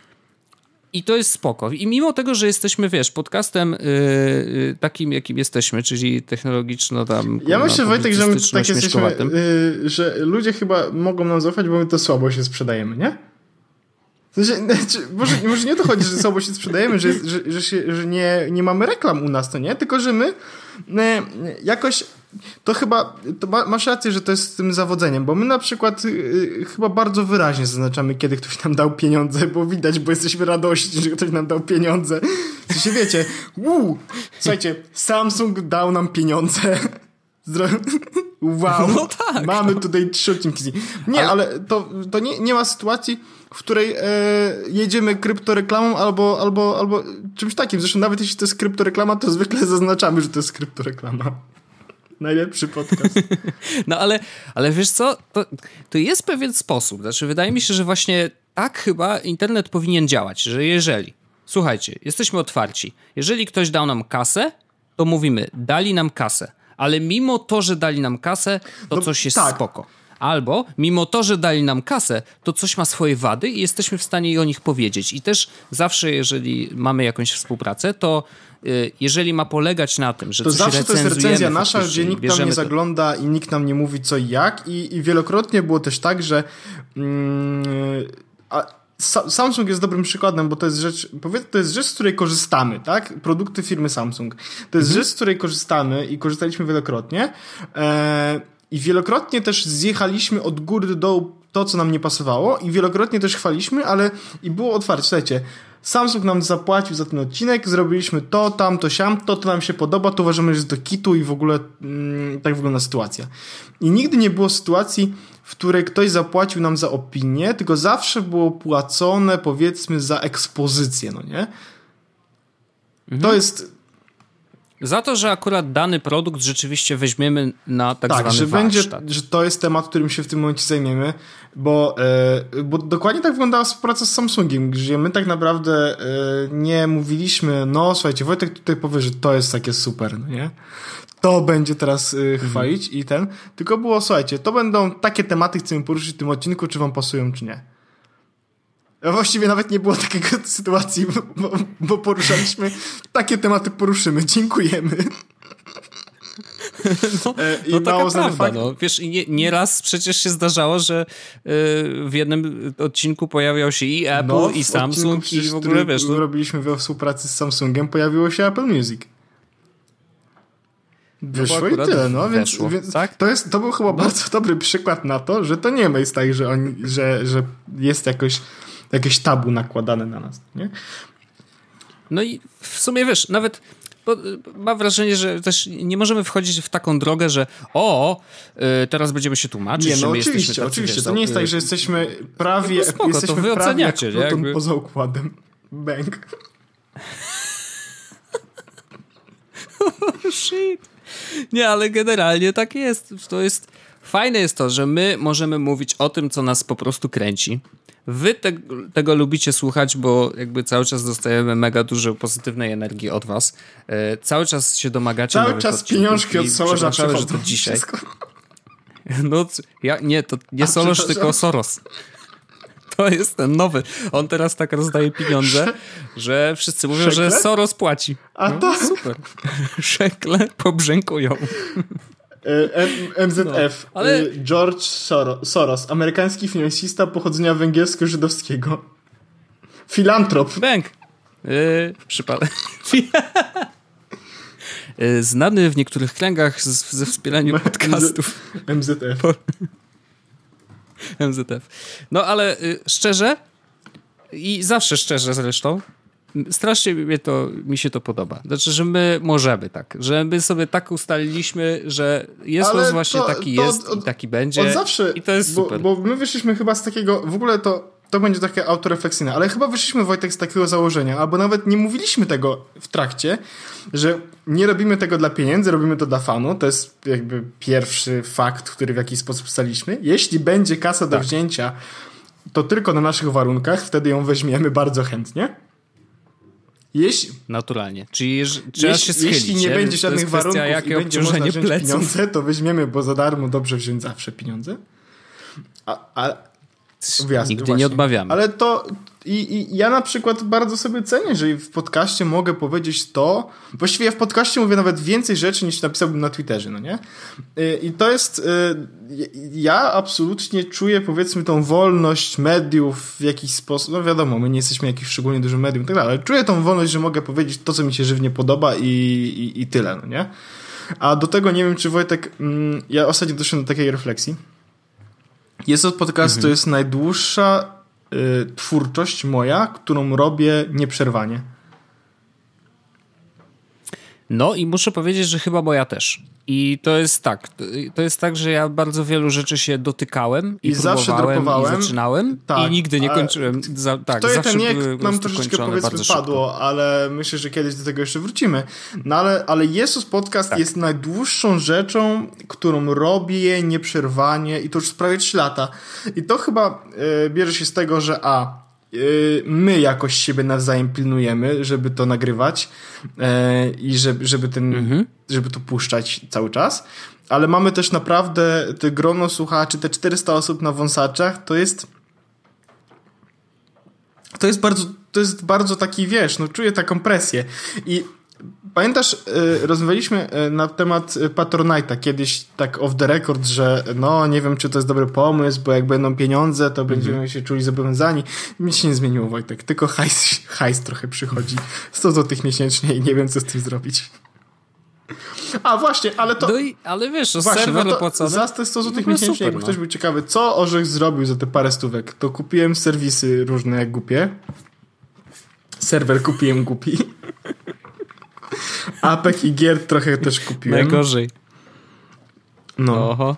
i to jest spoko. I mimo tego, że jesteśmy, wiesz, podcastem yy, takim, jakim jesteśmy, czyli technologiczno tam. Ja myślę, Wojtek, że my tak jesteśmy, yy, że ludzie chyba mogą nam zaufać, bo my to słabo się sprzedajemy, nie? Sensie, znaczy, może, może nie to chodzi, że słabo się sprzedajemy, że, że, że, się, że nie, nie mamy reklam u nas, to nie? Tylko, że my e, jakoś to chyba, to masz rację, że to jest z tym zawodzeniem, bo my na przykład y, chyba bardzo wyraźnie zaznaczamy, kiedy ktoś nam dał pieniądze, bo widać, bo jesteśmy radości, że ktoś nam dał pieniądze. Co się wiecie, uu, słuchajcie, Samsung dał nam pieniądze. Wow, no tak, mamy no. tutaj trzy odcinki. Nie, ale, ale to, to nie, nie ma sytuacji, w której e, jedziemy kryptoreklamą albo, albo, albo czymś takim. Zresztą nawet jeśli to jest kryptoreklama, to zwykle zaznaczamy, że to jest kryptoreklama. Najlepszy podcast. No ale, ale wiesz co, to, to jest pewien sposób. Znaczy, wydaje mi się, że właśnie tak chyba internet powinien działać, że jeżeli, słuchajcie, jesteśmy otwarci, jeżeli ktoś dał nam kasę, to mówimy, dali nam kasę, ale mimo to, że dali nam kasę, to no, coś jest tak. spoko. Albo, mimo to, że dali nam kasę, to coś ma swoje wady i jesteśmy w stanie o nich powiedzieć. I też zawsze, jeżeli mamy jakąś współpracę, to jeżeli ma polegać na tym, że to coś zawsze to jest recenzja nasza, gdzie nikt tam nie zagląda to... i nikt nam nie mówi co i jak. I, i wielokrotnie było też tak, że. Mm, a, Samsung jest dobrym przykładem, bo to jest rzecz, powiedzmy, to jest rzecz, z której korzystamy, tak? Produkty firmy Samsung. To jest mhm. rzecz, z której korzystamy i korzystaliśmy wielokrotnie. E, I wielokrotnie też zjechaliśmy od góry do dołu to, co nam nie pasowało i wielokrotnie też chwaliśmy, ale i było otwarcie. Słuchajcie, Samsung nam zapłacił za ten odcinek, zrobiliśmy to, tam, to, siam, to, to nam się podoba, to uważamy, że jest do kitu i w ogóle mm, tak wygląda sytuacja. I nigdy nie było sytuacji, w której ktoś zapłacił nam za opinię, tylko zawsze było płacone, powiedzmy, za ekspozycję, no nie? Mhm. To jest za to, że akurat dany produkt rzeczywiście weźmiemy na tak, tak zwany że warsztat. będzie, że to jest temat, którym się w tym momencie zajmiemy, bo, e, bo dokładnie tak wyglądała współpraca z Samsungiem, gdzie my tak naprawdę e, nie mówiliśmy, no słuchajcie, Wojtek tutaj powie, że to jest takie super, no nie? To będzie teraz e, mhm. chwalić mhm. i ten, tylko było, słuchajcie, to będą takie tematy, chcemy poruszyć w tym odcinku, czy wam pasują, czy nie. Właściwie nawet nie było takiej sytuacji, bo, bo poruszaliśmy takie tematy poruszymy. Dziękujemy. No, e, I no taka prawda, fakt... no. Wiesz, nie, nieraz przecież się zdarzało, że y, w jednym odcinku pojawiał się i Apple, no, i Samsung, i w ogóle, wiesz... No... robiliśmy we współpracy z Samsungiem, pojawiło się Apple Music. Wyszło i tyle, no, więc, więc tak? to, jest, to był chyba no. bardzo dobry przykład na to, że to nie jest tak, że, oni, że, że jest jakoś jakieś tabu nakładane na nas, nie? No i w sumie wiesz, nawet bo mam wrażenie, że też nie możemy wchodzić w taką drogę, że o, y, teraz będziemy się tłumaczyć, nie, no że oczywiście, oczywiście. to nie jest tak, że jesteśmy prawie, no spoko, jesteśmy to wy prawie jak jakby... poza układem. Bang. oh, shit. Nie, ale generalnie tak jest. To jest fajne jest to, że my możemy mówić o tym, co nas po prostu kręci. Wy te, tego lubicie słuchać, bo jakby cały czas dostajemy mega dużo pozytywnej energii od was. E, cały czas się domagacie Cały czas pieniążki od Sorosza że to dzisiaj. No, ja, nie, to nie A, Soros, tylko Soros. To jest ten nowy. On teraz tak rozdaje pieniądze, że wszyscy mówią, Szekle? że Soros płaci. A no, to super. Szekle pobrzękują. E, MZF. No, ale... E, George Soros, amerykański finansista pochodzenia węgiersko-żydowskiego. Filantrop. Bęk. Yy, przypadek. Znany w niektórych kręgach z, ze wspieraniu podcastów. MZF. MZF. No ale y, szczerze i zawsze szczerze zresztą, strasznie mnie to, mi się to podoba. Znaczy, że my możemy tak, że my sobie tak ustaliliśmy, że jest los właśnie to, taki to jest od, i taki będzie. Od zawsze. I to jest bo, super. Bo my wyszliśmy chyba z takiego, w ogóle to to będzie takie autorefleksyjne, ale chyba wyszliśmy Wojtek z takiego założenia, albo nawet nie mówiliśmy tego w trakcie, że nie robimy tego dla pieniędzy, robimy to dla fanu. To jest jakby pierwszy fakt, który w jakiś sposób staliśmy. Jeśli będzie kasa do tak. wzięcia, to tylko na naszych warunkach, wtedy ją weźmiemy bardzo chętnie. Jeśli, Naturalnie. Czyli jeż, trzeba jeśli, się schylić. Jeśli nie będzie żadnych warunków jakie i będzie można wziąć pleców. pieniądze, to weźmiemy, bo za darmo dobrze wziąć zawsze pieniądze. A, a, Nigdy właśnie. nie odmawiamy. Ale to i, i, ja na przykład bardzo sobie cenię, że w podcaście mogę powiedzieć to. Właściwie ja w podcaście mówię nawet więcej rzeczy niż napisałbym na Twitterze, no nie? Y, I to jest. Y, ja absolutnie czuję, powiedzmy, tą wolność mediów w jakiś sposób. No wiadomo, my nie jesteśmy jakimś szczególnie dużym medium i tak dalej, ale czuję tą wolność, że mogę powiedzieć to, co mi się żywnie podoba i, i, i tyle, no nie? A do tego nie wiem, czy Wojtek. Mm, ja ostatnio doszedłem do takiej refleksji jest od podcast mhm. to jest najdłuższa y, twórczość moja, którą robię nieprzerwanie. No i muszę powiedzieć, że chyba moja też. I to jest tak, to jest tak, że ja bardzo wielu rzeczy się dotykałem i, I zawsze dropowałem i zaczynałem tak, i nigdy nie kończyłem. Za, tak, to zawsze ten jak nam troszeczkę powiedzmy padło, ale myślę, że kiedyś do tego jeszcze wrócimy. No ale, ale Jesus Podcast tak. jest najdłuższą rzeczą, którą robię nieprzerwanie i to już prawie 3 lata. I to chyba y, bierze się z tego, że a, my jakoś siebie nawzajem pilnujemy, żeby to nagrywać y, i żeby, żeby ten, mhm. żeby to puszczać cały czas. Ale mamy też naprawdę te grono słuchaczy, te 400 osób na wąsaczach, to jest to jest bardzo, to jest bardzo taki, wiesz, no czuję taką presję i Pamiętasz, y, rozmawialiśmy y, na temat Patronite'a kiedyś tak off the record, że no nie wiem, czy to jest dobry pomysł, bo jak będą pieniądze, to będziemy mm -hmm. się czuli zobowiązani. Nic się nie zmieniło, Wojtek, tylko hajs, hajs trochę przychodzi. 100 złotych miesięcznie i nie wiem, co z tym zrobić. A właśnie, ale to... No i, ale wiesz, no właśnie, serwer no opłacony. Za te 100 złotych miesięcznie, super, jakby no. ktoś był ciekawy, co Orzech zrobił za te parę stówek, to kupiłem serwisy różne jak głupie. Serwer kupiłem głupi. Apek i gier trochę też kupiłem. Najgorzej. No. Oho.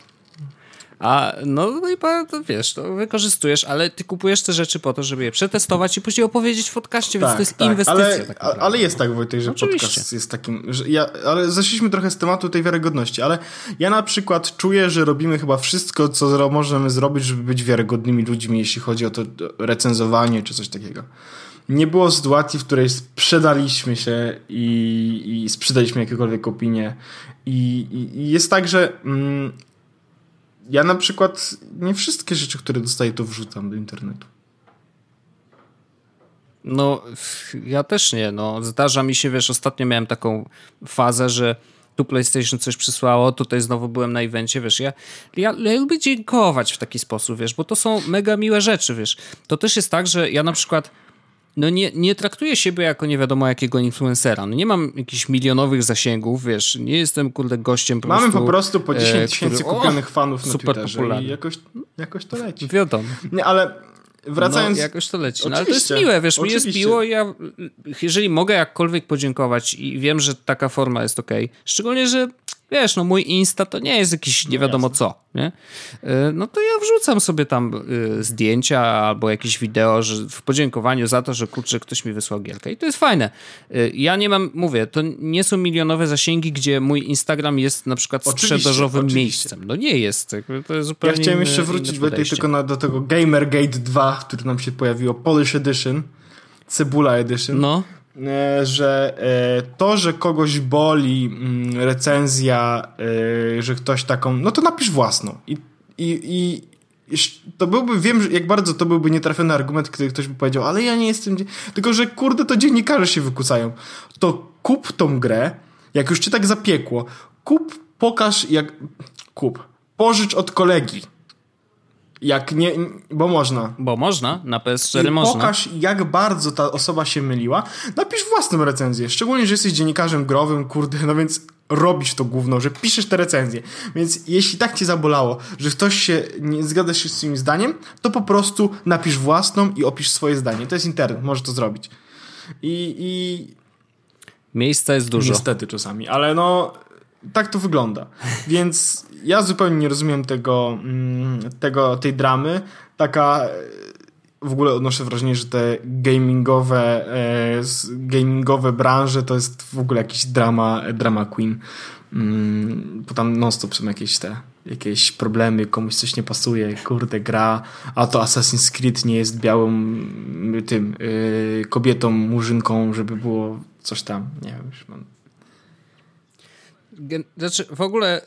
A no, no i to, wiesz, to wykorzystujesz, ale ty kupujesz te rzeczy po to, żeby je przetestować i później opowiedzieć w podcaście, tak, więc to jest tak, inwestycja. Ale, tak ale jest tak, Wojtek, że Oczywiście. podcast jest takim. Że ja, ale zeszliśmy trochę z tematu tej wiarygodności, ale ja na przykład czuję, że robimy chyba wszystko, co możemy zrobić, żeby być wiarygodnymi ludźmi, jeśli chodzi o to recenzowanie czy coś takiego nie było sytuacji, w której sprzedaliśmy się i, i sprzedaliśmy jakiekolwiek opinie. I, i jest tak, że mm, ja na przykład nie wszystkie rzeczy, które dostaję, to wrzucam do internetu. No, ja też nie. No, zdarza mi się, wiesz, ostatnio miałem taką fazę, że tu PlayStation coś przysłało, tutaj znowu byłem na evencie, wiesz, ja, ja, ja lubię dziękować w taki sposób, wiesz, bo to są mega miłe rzeczy, wiesz. To też jest tak, że ja na przykład no nie, nie traktuję siebie jako nie wiadomo jakiego influencera. No nie mam jakichś milionowych zasięgów, wiesz, nie jestem kurde gościem po Mamy prostu, po prostu po 10 e, tysięcy kupionych fanów na super Twitterze popularny. i jakoś, jakoś to leci. Wiadomo. Nie, ale wracając... No, jakoś to leci. No, ale to jest miłe, wiesz, oczywiście. mi jest miło i ja, jeżeli mogę jakkolwiek podziękować i wiem, że taka forma jest ok, szczególnie, że wiesz, no mój Insta to nie jest jakiś nie no wiadomo co, nie? E, no to ja wrzucam sobie tam e, zdjęcia albo jakieś wideo że w podziękowaniu za to, że kurczę, ktoś mi wysłał gierkę i to jest fajne. E, ja nie mam, mówię, to nie są milionowe zasięgi, gdzie mój Instagram jest na przykład sprzedażowym oczywiście. miejscem. No nie jest, to jest zupełnie Ja chciałem jeszcze wrócić do tylko na, do tego Gamergate 2, który nam się pojawiło, Polish Edition, Cebula Edition. No. E, że e, to, że kogoś boli mm, recenzja, e, że ktoś taką, no to napisz własną. I, i, i to byłby, wiem, jak bardzo to byłby nietrafiony argument, kiedy ktoś by powiedział, ale ja nie jestem. Tylko, że kurde, to dziennikarze się wykucają. To kup tą grę, jak już cię tak zapiekło, kup, pokaż, jak. Kup. Pożycz od kolegi jak nie, bo można. Bo można, na PS4 I można. Pokaż, jak bardzo ta osoba się myliła. Napisz własną recenzję. Szczególnie, że jesteś dziennikarzem growym, kurde, no więc robisz to główno, że piszesz te recenzje. Więc jeśli tak cię zabolało, że ktoś się nie zgadza się z swoim zdaniem, to po prostu napisz własną i opisz swoje zdanie. To jest internet, możesz to zrobić. I, i... Miejsca jest dużo. Niestety czasami, ale no tak to wygląda. Więc ja zupełnie nie rozumiem tego, mm, tego tej dramy. Taka w ogóle odnoszę wrażenie, że te gamingowe, e, gamingowe branże to jest w ogóle jakiś drama, drama queen. Mm, bo tam non-stop są jakieś te jakieś problemy, komuś coś nie pasuje, kurde gra, a to Assassin's Creed nie jest białą tym yy, kobietą, murzynką, żeby było coś tam, nie wiem, już mam znaczy, w ogóle.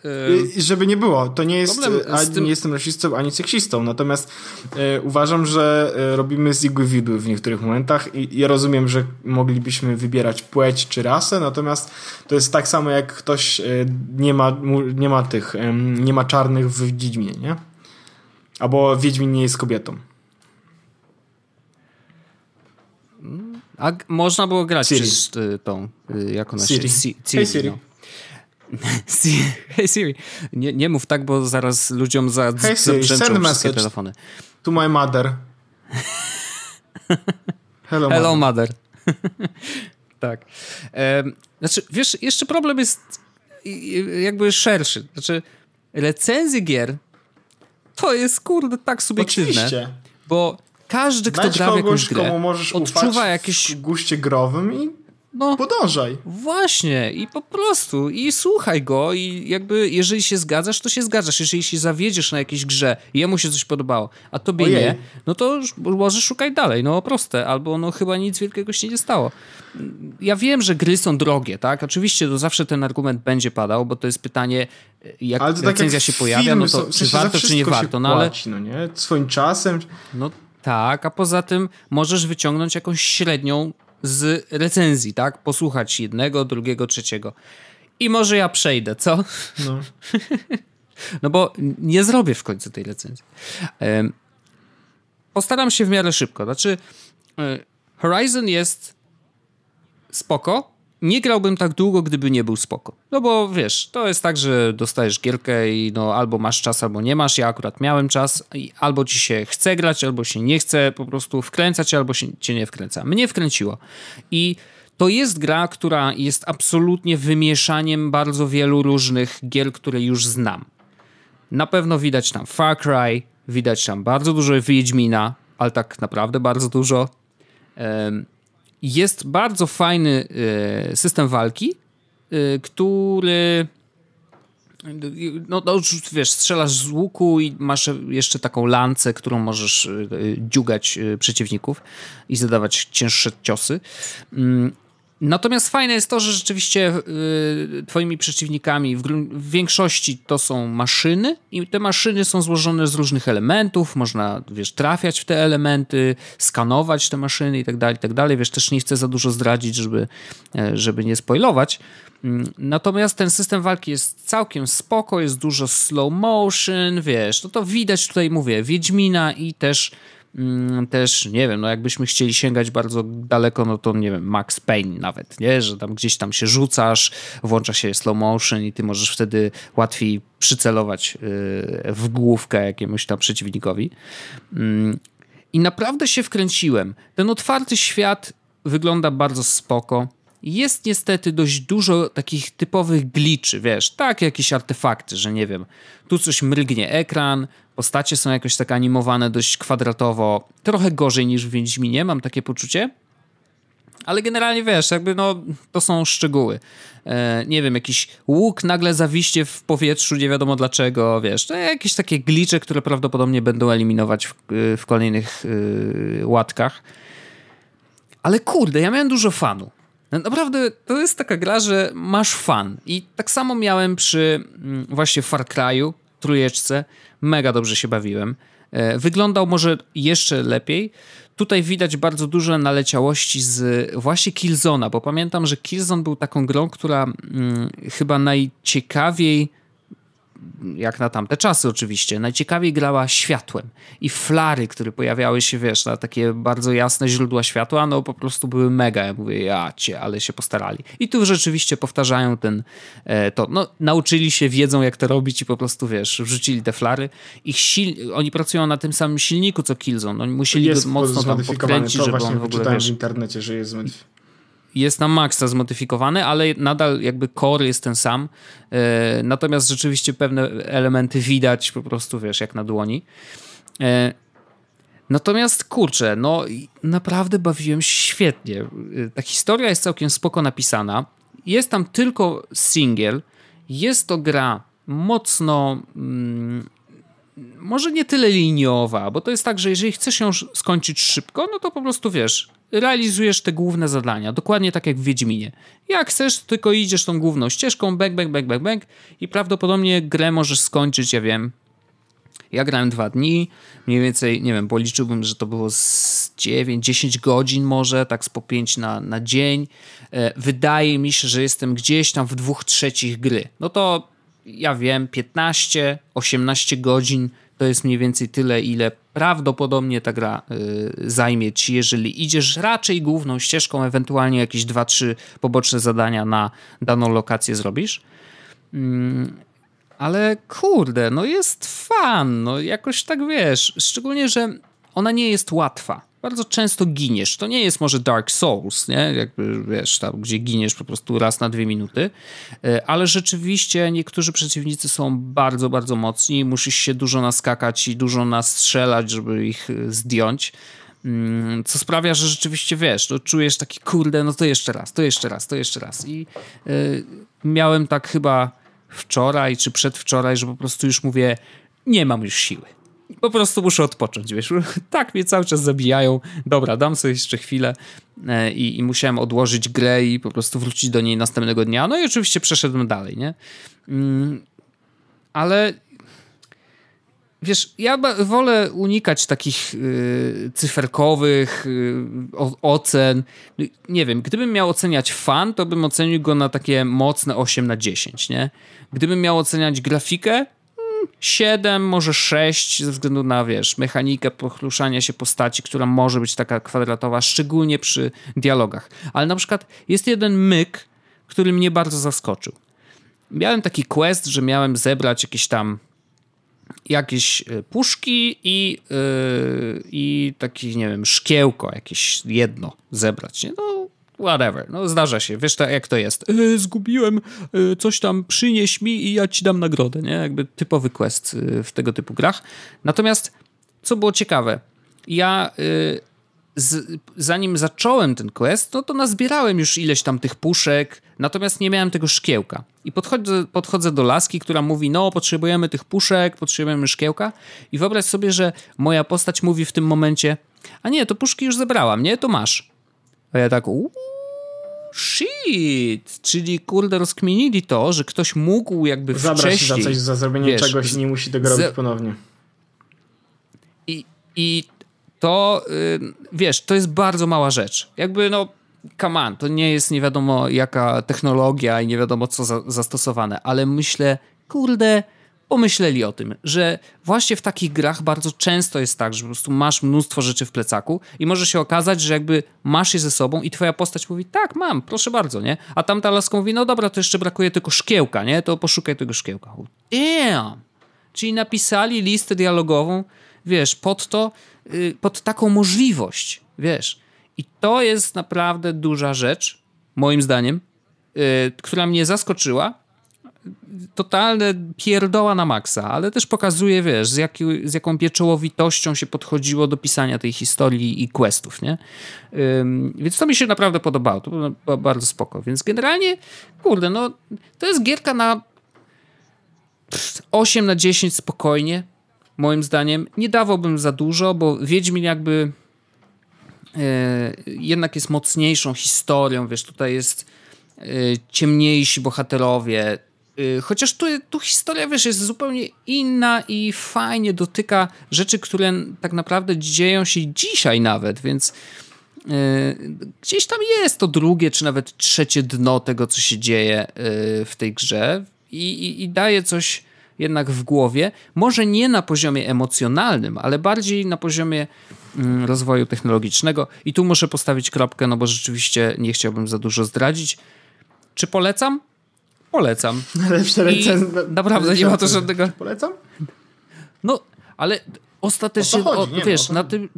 Yy, Żeby nie było, to nie jest. Ani tym... nie jestem rasistą, ani seksistą. Natomiast yy, uważam, że yy, robimy z igły widły w niektórych momentach i ja rozumiem, że moglibyśmy wybierać płeć czy rasę, natomiast to jest tak samo, jak ktoś nie ma, nie ma tych, nie ma czarnych w Wiedźminie, nie? Albo Wiedźmin nie jest kobietą. A można było grać Siri. przez y, tą, y, jak ona Siri. Siri, hey Siri. No. Hej Siri, nie, nie mów tak, bo zaraz ludziom za, hey Siri, send message telefony. To my mother. Hello, Hello mother. Tak. Znaczy, wiesz, jeszcze problem jest jakby szerszy. Znaczy, recenzje gier to jest, kurde, tak subiektywne. Oczywiście. Bo każdy, kto Znajdź gra w jakąś grę, odczuwa jakieś... w guście growym i no, podążaj. Właśnie i po prostu i słuchaj go i jakby jeżeli się zgadzasz, to się zgadzasz. Jeżeli się zawiedziesz na jakiejś grze i jemu się coś podobało, a tobie Ojej. nie, no to może szukaj dalej, no proste, albo no chyba nic wielkiego się nie stało. Ja wiem, że gry są drogie, tak? Oczywiście to zawsze ten argument będzie padał, bo to jest pytanie, jak ale to recenzja tak jak się pojawia, no to są, w sensie czy warto, czy nie warto. No ale no nie? Swoim czasem. No tak, a poza tym możesz wyciągnąć jakąś średnią z recenzji, tak? Posłuchać jednego, drugiego, trzeciego. I może ja przejdę, co? No. no bo nie zrobię w końcu tej recenzji. Postaram się w miarę szybko. Znaczy, e, Horizon jest spoko, nie grałbym tak długo, gdyby nie był spoko. No bo wiesz, to jest tak, że dostajesz gierkę i no albo masz czas, albo nie masz. Ja akurat miałem czas i albo ci się chce grać, albo się nie chce po prostu wkręcać, albo się cię nie wkręca. Mnie wkręciło. I to jest gra, która jest absolutnie wymieszaniem bardzo wielu różnych gier, które już znam. Na pewno widać tam Far Cry, widać tam bardzo dużo Wiedźmina, ale tak naprawdę bardzo dużo. Um, jest bardzo fajny e, system walki, e, który no, no wiesz, strzelasz z łuku i masz jeszcze taką lancę, którą możesz e, dziugać przeciwników i zadawać cięższe ciosy. Natomiast fajne jest to, że rzeczywiście y, twoimi przeciwnikami w, w, większości to są maszyny i te maszyny są złożone z różnych elementów, można, wiesz, trafiać w te elementy, skanować te maszyny i tak dalej, i tak dalej. Wiesz, też nie chcę za dużo zdradzić, żeby, e, żeby nie spoilować. Mm, natomiast ten system walki jest całkiem spoko, jest dużo slow motion, wiesz, no to widać tutaj, mówię, Wiedźmina i też też, nie wiem, no jakbyśmy chcieli sięgać bardzo daleko, no to nie wiem, Max Payne nawet, nie? Że tam gdzieś tam się rzucasz, włącza się slow motion i ty możesz wtedy łatwiej przycelować y, w główkę jakiemuś tam przeciwnikowi. Mm, I naprawdę się wkręciłem. Ten otwarty świat wygląda bardzo spoko. Jest niestety dość dużo takich typowych gliczy, wiesz, tak, jakieś artefakty, że nie wiem, tu coś mrygnie ekran, Postacie są jakoś tak animowane dość kwadratowo. Trochę gorzej niż w Wiedźminie, mam takie poczucie. Ale generalnie wiesz, jakby no, to są szczegóły. E, nie wiem, jakiś łuk nagle zawiście w powietrzu, nie wiadomo dlaczego, wiesz. To jakieś takie glicze, które prawdopodobnie będą eliminować w, w kolejnych yy, łatkach. Ale kurde, ja miałem dużo fanu. Naprawdę to jest taka gra, że masz fan. I tak samo miałem przy mm, właśnie Far Cry'u, trójeczce. Mega dobrze się bawiłem. E, wyglądał może jeszcze lepiej. Tutaj widać bardzo duże naleciałości z właśnie Killzona, bo pamiętam, że Killzone był taką grą, która hmm, chyba najciekawiej jak na tamte czasy oczywiście, najciekawiej grała światłem. I flary, które pojawiały się, wiesz, na takie bardzo jasne źródła światła, no po prostu były mega. Ja mówię, ja cię, ale się postarali. I tu rzeczywiście powtarzają ten, e, to, no nauczyli się, wiedzą jak to robić i po prostu, wiesz, wrzucili te flary. Ich sil... Oni pracują na tym samym silniku, co Killzone. Oni musieli go mocno tam podkręcić, żeby on w ogóle, wiesz... w internecie, że jest jest na maksa zmodyfikowany, ale nadal jakby core jest ten sam. E, natomiast rzeczywiście pewne elementy widać po prostu, wiesz, jak na dłoni. E, natomiast kurczę, no naprawdę bawiłem się świetnie. E, ta historia jest całkiem spoko napisana. Jest tam tylko single. Jest to gra mocno. Mm, może nie tyle liniowa, bo to jest tak, że jeżeli chcesz ją skończyć szybko, no to po prostu wiesz, realizujesz te główne zadania, dokładnie tak jak w Wiedźminie. Jak chcesz, tylko idziesz tą główną ścieżką, bang, bang, bang, bang, bang i prawdopodobnie grę możesz skończyć, ja wiem, ja grałem dwa dni, mniej więcej, nie wiem, policzyłbym, że to było z 9-10 godzin może, tak z po 5 na, na dzień. E, wydaje mi się, że jestem gdzieś tam w dwóch trzecich gry. No to ja wiem, 15-18 godzin to jest mniej więcej tyle, ile prawdopodobnie ta gra y, zajmie ci, jeżeli idziesz raczej główną ścieżką, ewentualnie jakieś 2-3 poboczne zadania na daną lokację zrobisz. Mm, ale kurde, no jest fan, no jakoś tak wiesz, szczególnie, że ona nie jest łatwa. Bardzo często giniesz. To nie jest może Dark Souls, nie? Jakby, wiesz, tam, gdzie giniesz po prostu raz na dwie minuty, e, ale rzeczywiście niektórzy przeciwnicy są bardzo, bardzo mocni. Musisz się dużo naskakać i dużo nastrzelać, żeby ich e, zdjąć. Mm, co sprawia, że rzeczywiście wiesz, to czujesz taki kurde, no to jeszcze raz, to jeszcze raz, to jeszcze raz. I y, miałem tak chyba wczoraj czy przedwczoraj, że po prostu już mówię, nie mam już siły. Po prostu muszę odpocząć, wiesz. Tak mnie cały czas zabijają. Dobra, dam sobie jeszcze chwilę y, i, musiałem odłożyć grę i po prostu wrócić do niej następnego dnia. No i oczywiście przeszedłem dalej, nie? Y, ale Wiesz, ja wolę unikać takich y, cyferkowych y, ocen. Nie wiem, gdybym miał oceniać fan, to bym ocenił go na takie mocne 8 na 10, nie? Gdybym miał oceniać grafikę, 7, mm, może 6, ze względu na, wiesz, mechanikę pochluszania się postaci, która może być taka kwadratowa, szczególnie przy dialogach. Ale na przykład jest jeden myk, który mnie bardzo zaskoczył. Miałem taki quest, że miałem zebrać jakieś tam jakieś e, puszki i, yy, i taki, nie wiem, szkiełko jakieś jedno zebrać, nie? No, whatever, no zdarza się, wiesz to, jak to jest. E, zgubiłem, e, coś tam przynieś mi i ja ci dam nagrodę, nie? Jakby typowy quest w tego typu grach. Natomiast, co było ciekawe, ja z, zanim zacząłem ten quest, no to nazbierałem już ileś tam tych puszek, natomiast nie miałem tego szkiełka. I podchodzę, podchodzę do laski, która mówi, no potrzebujemy tych puszek, potrzebujemy szkiełka i wyobraź sobie, że moja postać mówi w tym momencie, a nie, to puszki już zebrałam, nie? To masz. A ja tak, uuu, shit, czyli kurde rozkminili to, że ktoś mógł jakby Zabrać wcześniej... za coś, za zrobienie wiesz, czegoś i nie musi tego robić ponownie. I, I to y, wiesz, to jest bardzo mała rzecz. Jakby no, come on, to nie jest nie wiadomo jaka technologia i nie wiadomo co za, zastosowane, ale myślę, kurde, pomyśleli o tym, że właśnie w takich grach bardzo często jest tak, że po prostu masz mnóstwo rzeczy w plecaku i może się okazać, że jakby masz je ze sobą i twoja postać mówi, tak, mam, proszę bardzo, nie? A tamta laska mówi, no dobra, to jeszcze brakuje tylko szkiełka, nie? To poszukaj tego szkiełka. Damn! Czyli napisali listę dialogową, wiesz, pod to, Y, pod taką możliwość, wiesz. I to jest naprawdę duża rzecz, moim zdaniem, y, która mnie zaskoczyła. Totalne pierdoła na maksa, ale też pokazuje, wiesz, z, z jaką pieczołowitością się podchodziło do pisania tej historii i questów, nie? więc to mi się naprawdę podobało, to było bardzo spoko. Więc generalnie, kurde, no, to jest gierka na 8 na 10 spokojnie moim zdaniem. Nie dawałbym za dużo, bo Wiedźmin jakby e, jednak jest mocniejszą historią, wiesz, tutaj jest e, ciemniejsi bohaterowie, chociaż tu, tu historia, wiesz, jest zupełnie inna i fajnie dotyka rzeczy, które tak naprawdę dzieją się dzisiaj nawet, więc gdzieś tam jest to drugie, czy nawet trzecie dno tego, co się dzieje w tej grze i, i, i daje coś jednak w głowie, może nie na poziomie emocjonalnym, ale bardziej na poziomie mm, rozwoju technologicznego. I tu muszę postawić kropkę, no bo rzeczywiście nie chciałbym za dużo zdradzić. Czy polecam? Polecam. Lepsze recenzje. Naprawdę nie ma to żadnego. Polecam? No, ale ostatecznie, o chodzi, o, wiesz, no na tym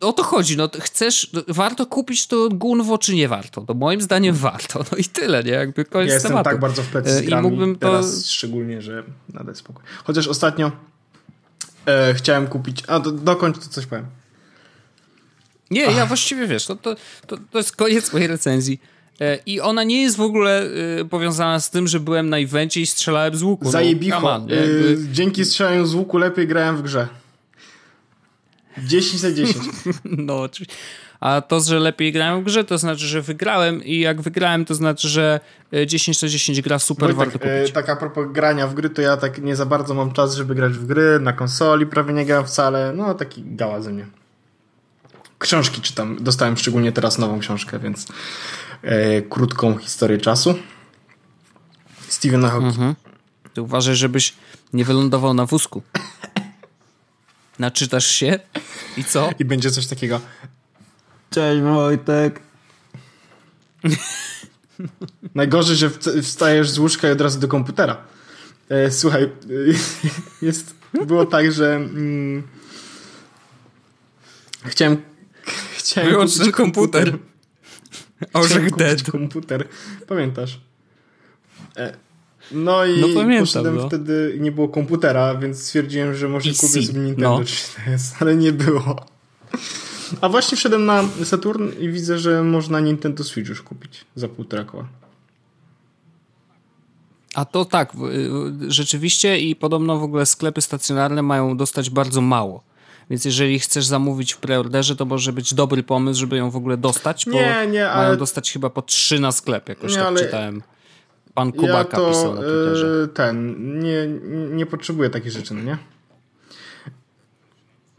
o to chodzi, no chcesz, warto kupić to gunwo, czy nie warto? To moim zdaniem warto, no i tyle, nie? Jakby koniec ja jestem tematu. tak bardzo w plecy z grami I mógłbym teraz to... szczególnie, że nada spokój. Chociaż ostatnio e, chciałem kupić, a do, dokończ to coś powiem. Nie, Ach. ja właściwie wiesz, to, to, to, to jest koniec mojej recenzji. E, I ona nie jest w ogóle y, powiązana z tym, że byłem na evencie i strzelałem z łuku. No, Zajebicho. No, on, y, dzięki strzelaniu z łuku lepiej grałem w grze. 10 za 10. No, oczywiście. A to, że lepiej grałem w grze, to znaczy, że wygrałem i jak wygrałem, to znaczy, że 10 za 10 gra super Wojtek, warto kupić. E, tak a propos grania w gry, to ja tak nie za bardzo mam czas, żeby grać w gry, na konsoli prawie nie gram wcale, no taki gała ze mnie. Książki czytam, dostałem szczególnie teraz nową książkę, więc e, krótką historię czasu. Stephena Hawking. Mhm. Ty uważaj, żebyś nie wylądował na wózku. Naczytasz się i co? I będzie coś takiego. Cześć Wojtek. Najgorzej, że wstajesz z łóżka i od razu do komputera. E, słuchaj, jest, było tak, że mm, chciałem Chciałem Wyłącz ten komputer. Orzech dead. komputer. Pamiętasz? E, No i No pamiętam, poszedłem no. wtedy, nie było komputera, więc stwierdziłem, że może PC, kupię sobie Nintendo no. 3DS, ale nie było. A właśnie wszedłem na Saturn i widzę, że można Nintendo Switch już kupić za półtora koła. A to tak, rzeczywiście i podobno w ogóle sklepy stacjonarne mają dostać bardzo mało. Więc jeżeli chcesz zamówić w preorderze, to może być dobry pomysł, żeby ją w ogóle dostać, bo Nie, nie, mają ale- dostać chyba po trzy na sklep, jakoś Nie, tak ale- czytałem. Pan Ja Kubaka to pisał na Twitterze. e, ten, nie, nie potrzebuję takich rzeczy, no nie?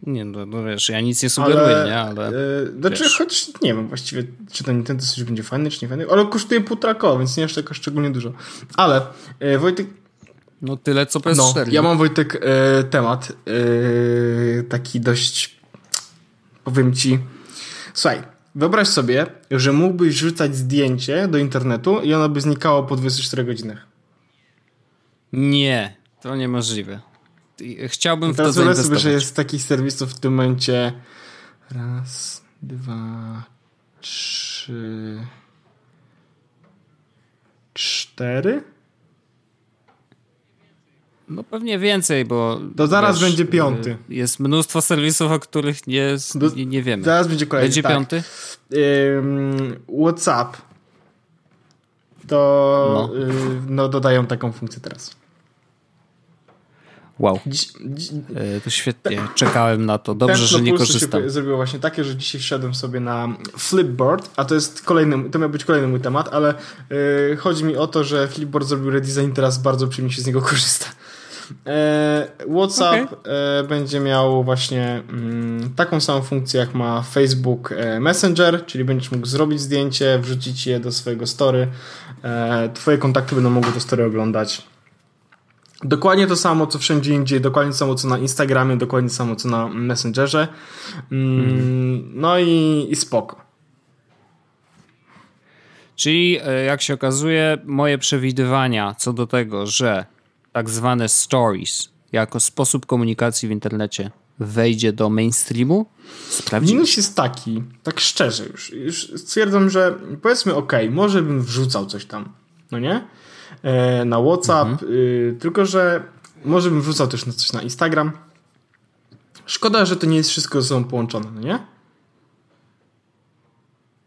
Nie, no, no wiesz, ja nic nie sugeruję, nie, ale... E, znaczy, wiesz. choć nie wiem właściwie, czy to Nintendo Switch będzie fajny, czy nie fajny, ale kosztuje półtora koła, więc nie aż tak szczególnie dużo. Ale e, Wojtek, No tyle co no, PS4. ja mam Wojtek e, temat e, taki dość, powiem ci, słuchaj, wyobraź sobie, że mógłbyś rzucać zdjęcie do internetu i ono by znikało po 24 godzinach. Nie, to niemożliwe. Chciałbym w to Teraz wyobraź sobie, zainwestować. że jest takich serwisów w tym momencie raz, dwa, trzy, cztery? No pewnie więcej, bo... To zaraz będzie piąty. y, Jest mnóstwo serwisów, o których nie, Do- nie, nie wiemy. Zaraz będzie kolejny. Będzie tak. piąty? Ym, WhatsApp to No. no. no dodają taką funkcję teraz. Wow, dziś, y, to świetnie. Czekałem na to. Dobrze, że nie korzystam. się zrobiło właśnie takie, że dzisiaj wszedłem sobie na Flipboard, a to jest kolejny, to miał być kolejny mój temat, ale yy, chodzi mi o to, że Flipboard zrobił redesign, teraz bardzo przyjemnie się z niego korzysta. E, WhatsApp e, będzie miał właśnie mm, taką samą funkcję, jak ma Facebook e, Messenger, czyli będziesz mógł zrobić zdjęcie, wrzucić je do swojego story. E, twoje kontakty będą mogły to story oglądać. Dokładnie to samo, co wszędzie indziej, dokładnie to samo, co na Instagramie, dokładnie to samo, co na Messengerze. Mm, No i, i spoko. Czyli jak się okazuje, moje przewidywania co do tego, że tak zwane stories jako sposób komunikacji w internecie wejdzie do mainstreamu, sprawdziły Minus jest taki, tak szczerze już, już stwierdzam, że powiedzmy ok, może bym wrzucał coś tam, no nie? E, na WhatsApp, y, tylko że może bym wrzucał też na coś na Instagram. Szkoda, że to nie jest wszystko ze sobą połączone, no nie?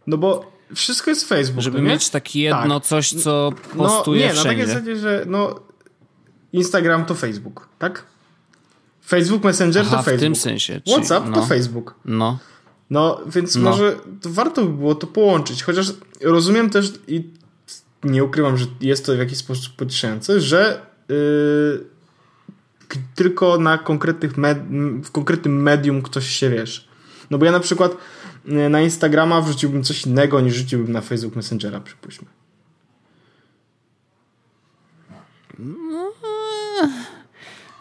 No bo wszystko jest Facebook, Żeby no nie? mieć takie jedno Tak. coś, co No postuje nie, na wszędzie. takiej zasadzie, że no Instagram to Facebook, tak? Facebook Messenger Aha, to w Facebook. tym sensie. czyli- WhatsApp no, to Facebook. No, No, więc No. może to warto by było to połączyć. Chociaż rozumiem też i nie ukrywam, że jest to w jakiś sposób pocieszające, że yy, tylko na konkretnych med- w konkretnym medium ktoś się wiesz. No bo ja na przykład yy, na Instagrama wrzuciłbym coś innego niż rzuciłbym na Facebook Messengera, przypuśćmy.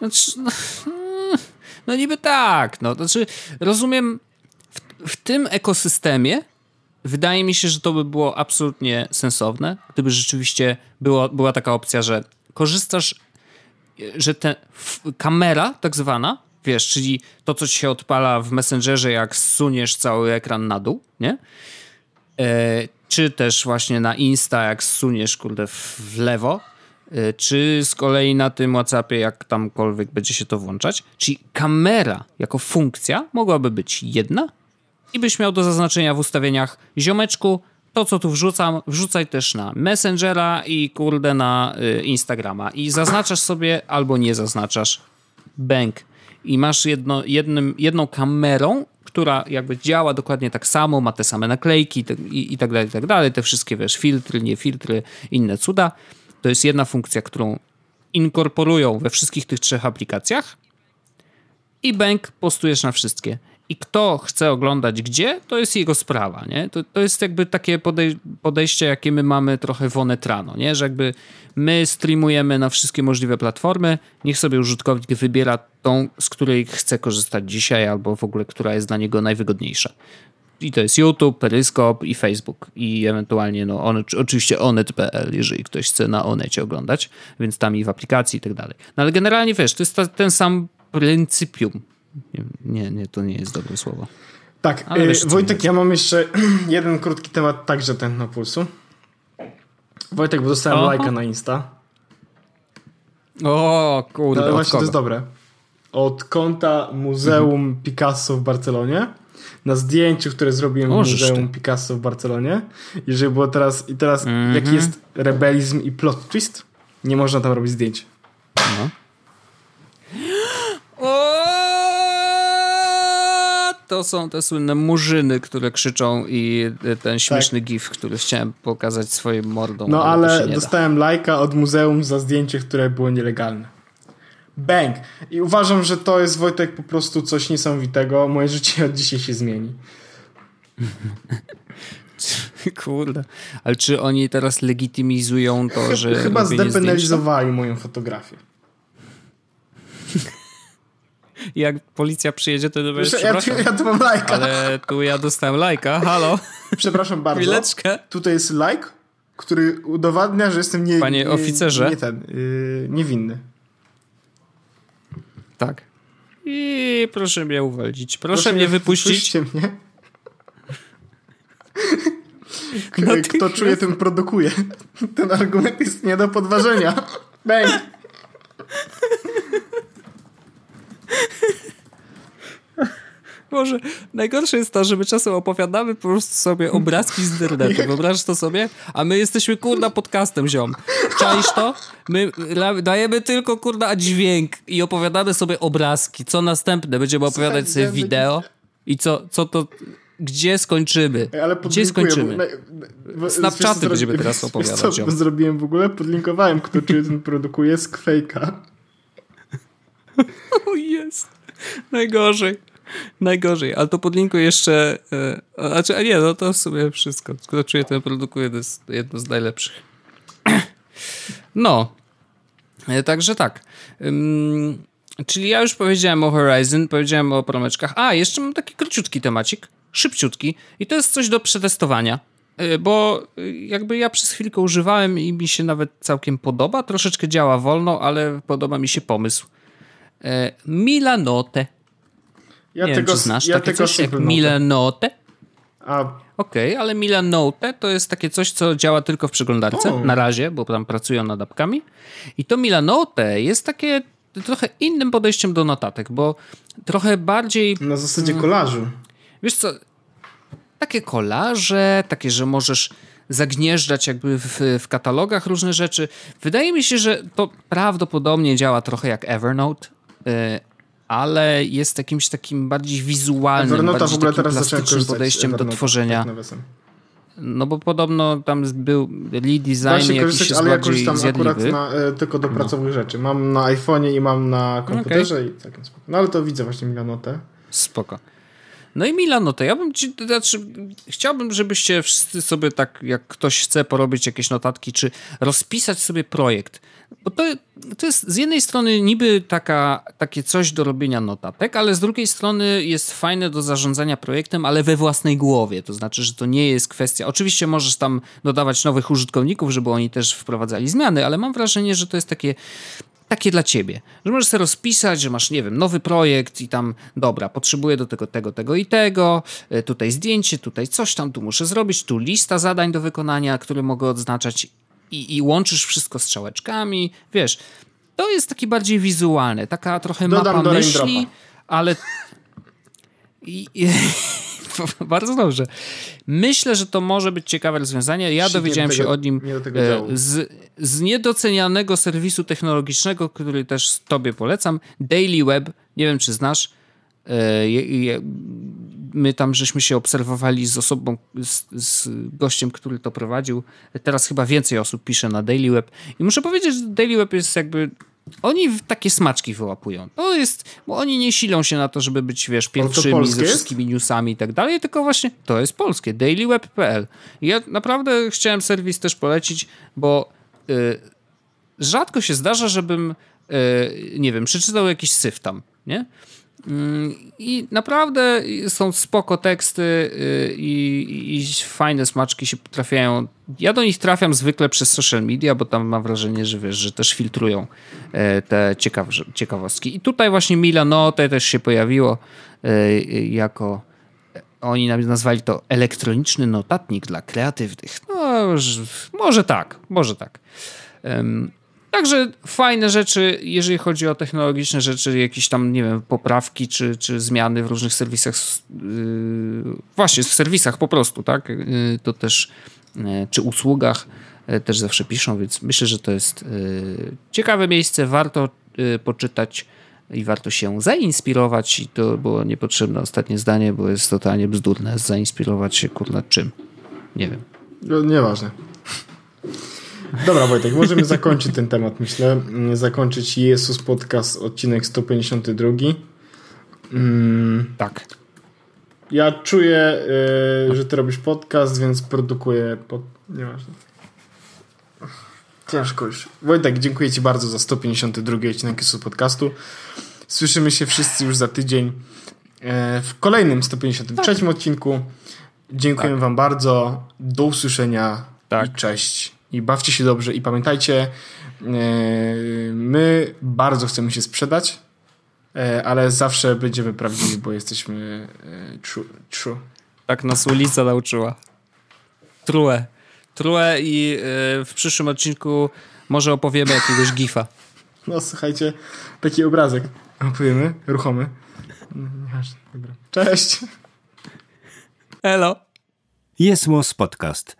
Znaczy, no, no niby tak. No, znaczy, rozumiem, w, w tym ekosystemie wydaje mi się, że to by było absolutnie sensowne, gdyby rzeczywiście było, była taka opcja, że korzystasz, że ta kamera tak zwana, wiesz, czyli to, co ci się odpala w Messengerze, jak zsuniesz cały ekran na dół, nie? E, czy też właśnie na Insta, jak zsuniesz, kurde, w, lewo, czy z kolei na tym WhatsAppie, jak tamkolwiek będzie się to włączać. Czyli kamera jako funkcja mogłaby być jedna i byś miał do zaznaczenia w ustawieniach ziomeczku, to co tu wrzucam, wrzucaj też na Messengera i kurde na y, Instagrama. I zaznaczasz sobie albo nie zaznaczasz bank. I masz jedno, jednym, jedną kamerą, która jakby działa dokładnie tak samo, ma te same naklejki i, i tak dalej, i tak dalej. Te wszystkie, wiesz, filtry, nie filtry, inne cuda. To jest jedna funkcja, którą inkorporują we wszystkich tych trzech aplikacjach i bank postujesz na wszystkie. I kto chce oglądać gdzie, to jest jego sprawa, nie? To, to jest jakby takie podej- podejście, jakie my mamy trochę w Onetrano, nie? Że jakby my streamujemy na wszystkie możliwe platformy, niech sobie użytkownik wybiera tą, z której chce korzystać dzisiaj, albo w ogóle, która jest dla niego najwygodniejsza. I to jest YouTube, Periscope i Facebook. I ewentualnie, no, on, oczywiście onet.pl, jeżeli ktoś chce na Onecie oglądać, więc tam i w aplikacji i tak dalej. No ale generalnie, wiesz, to jest ta, ten sam pryncypium. Nie, nie, to nie jest dobre słowo. Tak, Ale Wojtek, ja mam jeszcze jeden krótki temat, także ten na pulsu. Wojtek, bo dostałem Oho. lajka na Insta. O, kurde. No, właśnie to jest dobre. Od konta Muzeum. Picasso w Barcelonie. Na zdjęciu, które zrobiłem w Muzeum Picasso w Barcelonie. Jeżeli było teraz, i teraz mhm. jaki jest rebelizm i plot twist, nie można tam robić zdjęć. No. to są te słynne murzyny, które krzyczą i ten śmieszny tak. gif, który chciałem pokazać swoim mordą. No ale, ale dostałem lajka od muzeum za zdjęcie, które było nielegalne. Bang! I uważam, że to jest Wojtek po prostu coś niesamowitego. Moje życie od dzisiaj się zmieni. Kurde. Ale czy oni teraz legitymizują to, że. Chyba zdepenalizowali moją fotografię. jak policja przyjedzie, to będziesz ja, ja, ja tu mam lajka. Ale tu ja dostałem lajka, halo. Przepraszam bardzo. Chwileczkę. Tutaj jest lajk, który udowadnia, że jestem nie, Panie nie, oficerze. Nie ten, yy, niewinny. Tak. I proszę mnie uwolnić. Proszę, proszę mnie wypuścić. mnie. No Kto czuje, ten produkuje. Ten argument jest nie do podważenia. Bang! Może najgorsze jest to, że my czasem opowiadamy po prostu sobie obrazki z internetu. Wyobrażasz to sobie? A my jesteśmy kurda podcastem, ziom. Czaisz to? My dajemy tylko kurda dźwięk i opowiadamy sobie obrazki. Co następne? Będziemy opowiadać sobie wideo i co, co to... Gdzie skończymy? Ale Gdzie skończymy? Snapchaty będziemy teraz opowiadać. Co zrobiłem w ogóle? Podlinkowałem, kto czy ten produkuje z Quake'a. O jest. Najgorzej. Najgorzej, ale to podlinkuję jeszcze. E, znaczy, a nie, no to w sumie wszystko. Kto czuje, ten produkuje, to jest jedno z najlepszych. No. E, także tak. czyli ja już powiedziałem o Horizon, powiedziałem o promeczkach. A, jeszcze mam taki króciutki temacik, szybciutki. I to jest coś do przetestowania. E, bo jakby ja przez chwilkę używałem i mi się nawet całkiem podoba. Troszeczkę działa wolno, ale podoba mi się pomysł. Milanote ja nie tego, wiem, czy znasz ja takie coś jak Milanote? A... Okej, okay, ale Milanote to jest takie coś, co działa tylko w przeglądarce, o. na razie, bo tam pracują nad apkami. I to Milanote jest takie trochę innym podejściem do notatek, bo trochę bardziej... Na zasadzie mm, kolażu. Wiesz co, takie kolaże, takie, że możesz zagnieżdżać jakby w, w, katalogach różne rzeczy. Wydaje mi się, że to prawdopodobnie działa trochę jak Evernote, y, ale jest jakimś takim bardziej wizualnym, bardziej w ogóle takim teraz plastycznym podejściem do tworzenia. Tak no bo podobno tam był lead design jakiś ale ja korzystam akurat na, e, tylko do no. pracowych rzeczy. Mam na iPhone'ie i mam na komputerze okay. i spoko. No ale to widzę właśnie Milanotę. Spoko. No i Milano, to ja bym ci, znaczy, chciałbym, żebyście wszyscy sobie tak, jak ktoś chce porobić jakieś notatki, czy rozpisać sobie projekt. Bo to, to jest z jednej strony niby taka, takie coś do robienia notatek, ale z drugiej strony jest fajne do zarządzania projektem, ale we własnej głowie. To znaczy, że to nie jest kwestia. Oczywiście możesz tam dodawać nowych użytkowników, żeby oni też wprowadzali zmiany, ale mam wrażenie, że to jest takie takie dla ciebie. Że możesz sobie rozpisać, że masz, nie wiem, nowy projekt i tam, dobra, potrzebuję do tego, tego, tego i tego, e, tutaj zdjęcie, tutaj coś tam, tu muszę zrobić, tu lista zadań do wykonania, które mogę odznaczać i, i łączysz wszystko strzałeczkami, wiesz. To jest taki bardziej wizualne, taka trochę Dodam mapa myśli, ale... I, i... Bardzo dobrze. Myślę, że to może być ciekawe rozwiązanie. Ja dowiedziałem się o nim e, z, z niedocenianego serwisu technologicznego, który też tobie polecam. Daily Web. Nie wiem, czy znasz. E, my tam żeśmy się obserwowali z osobą, z, z, gościem, który to prowadził. Teraz chyba więcej osób pisze na Daily Web. I muszę powiedzieć, że Daily Web jest jakby oni takie smaczki wyłapują. To jest, bo oni nie silą się na to, żeby być, wiesz, pierwszymi ze wszystkimi newsami i tak dalej, tylko właśnie to jest polskie, dailyweb.pl. Ja naprawdę chciałem serwis też polecić, bo y, rzadko się zdarza, żebym, y, nie wiem, przeczytał jakiś syf tam, nie? Mm, I naprawdę są spoko teksty y, i, i, fajne smaczki się trafiają. Ja do nich trafiam zwykle przez social media, bo tam mam wrażenie, że wiesz, że też filtrują e, te ciekaw ciekawostki. I tutaj właśnie Milanote też się pojawiło e, jako oni nazwali to elektroniczny notatnik dla kreatywnych. No, może tak, może tak. Także fajne rzeczy, jeżeli chodzi o technologiczne rzeczy, jakieś tam, nie wiem, poprawki czy, czy zmiany w różnych serwisach, yy, właśnie w serwisach po prostu, tak? Yy, to też, yy, czy usługach yy, też zawsze piszą, więc myślę, że to jest yy, ciekawe miejsce, warto yy, poczytać i warto się zainspirować i to było niepotrzebne ostatnie zdanie, bo jest totalnie bzdurne zainspirować się kurna czym. Nie wiem. No, nieważne. Dobra Wojtek, możemy zakończyć ten temat, myślę. Zakończyć Jezus Podcast, odcinek 152. Mm. Tak. Ja czuję, yy, że ty robisz podcast, więc produkuję pod... Nieważne. Ciężko już. Wojtek, dziękuję Ci bardzo za 152 odcinek Jezus Podcastu. Słyszymy się wszyscy już za tydzień e, w kolejnym 153 tak. odcinku. Dziękujemy tak. Wam bardzo. Do usłyszenia tak. i cześć. I bawcie się dobrze i pamiętajcie, e, my bardzo chcemy się sprzedać, e, ale zawsze będziemy prawdziwi, bo jesteśmy true. true. Tak nas ulica nauczyła. True. True i w przyszłym odcinku może opowiemy jakiegoś gifa. No słuchajcie, taki obrazek. Opowiemy, ruchomy. Dobra. Cześć. Hello. Jest Podcast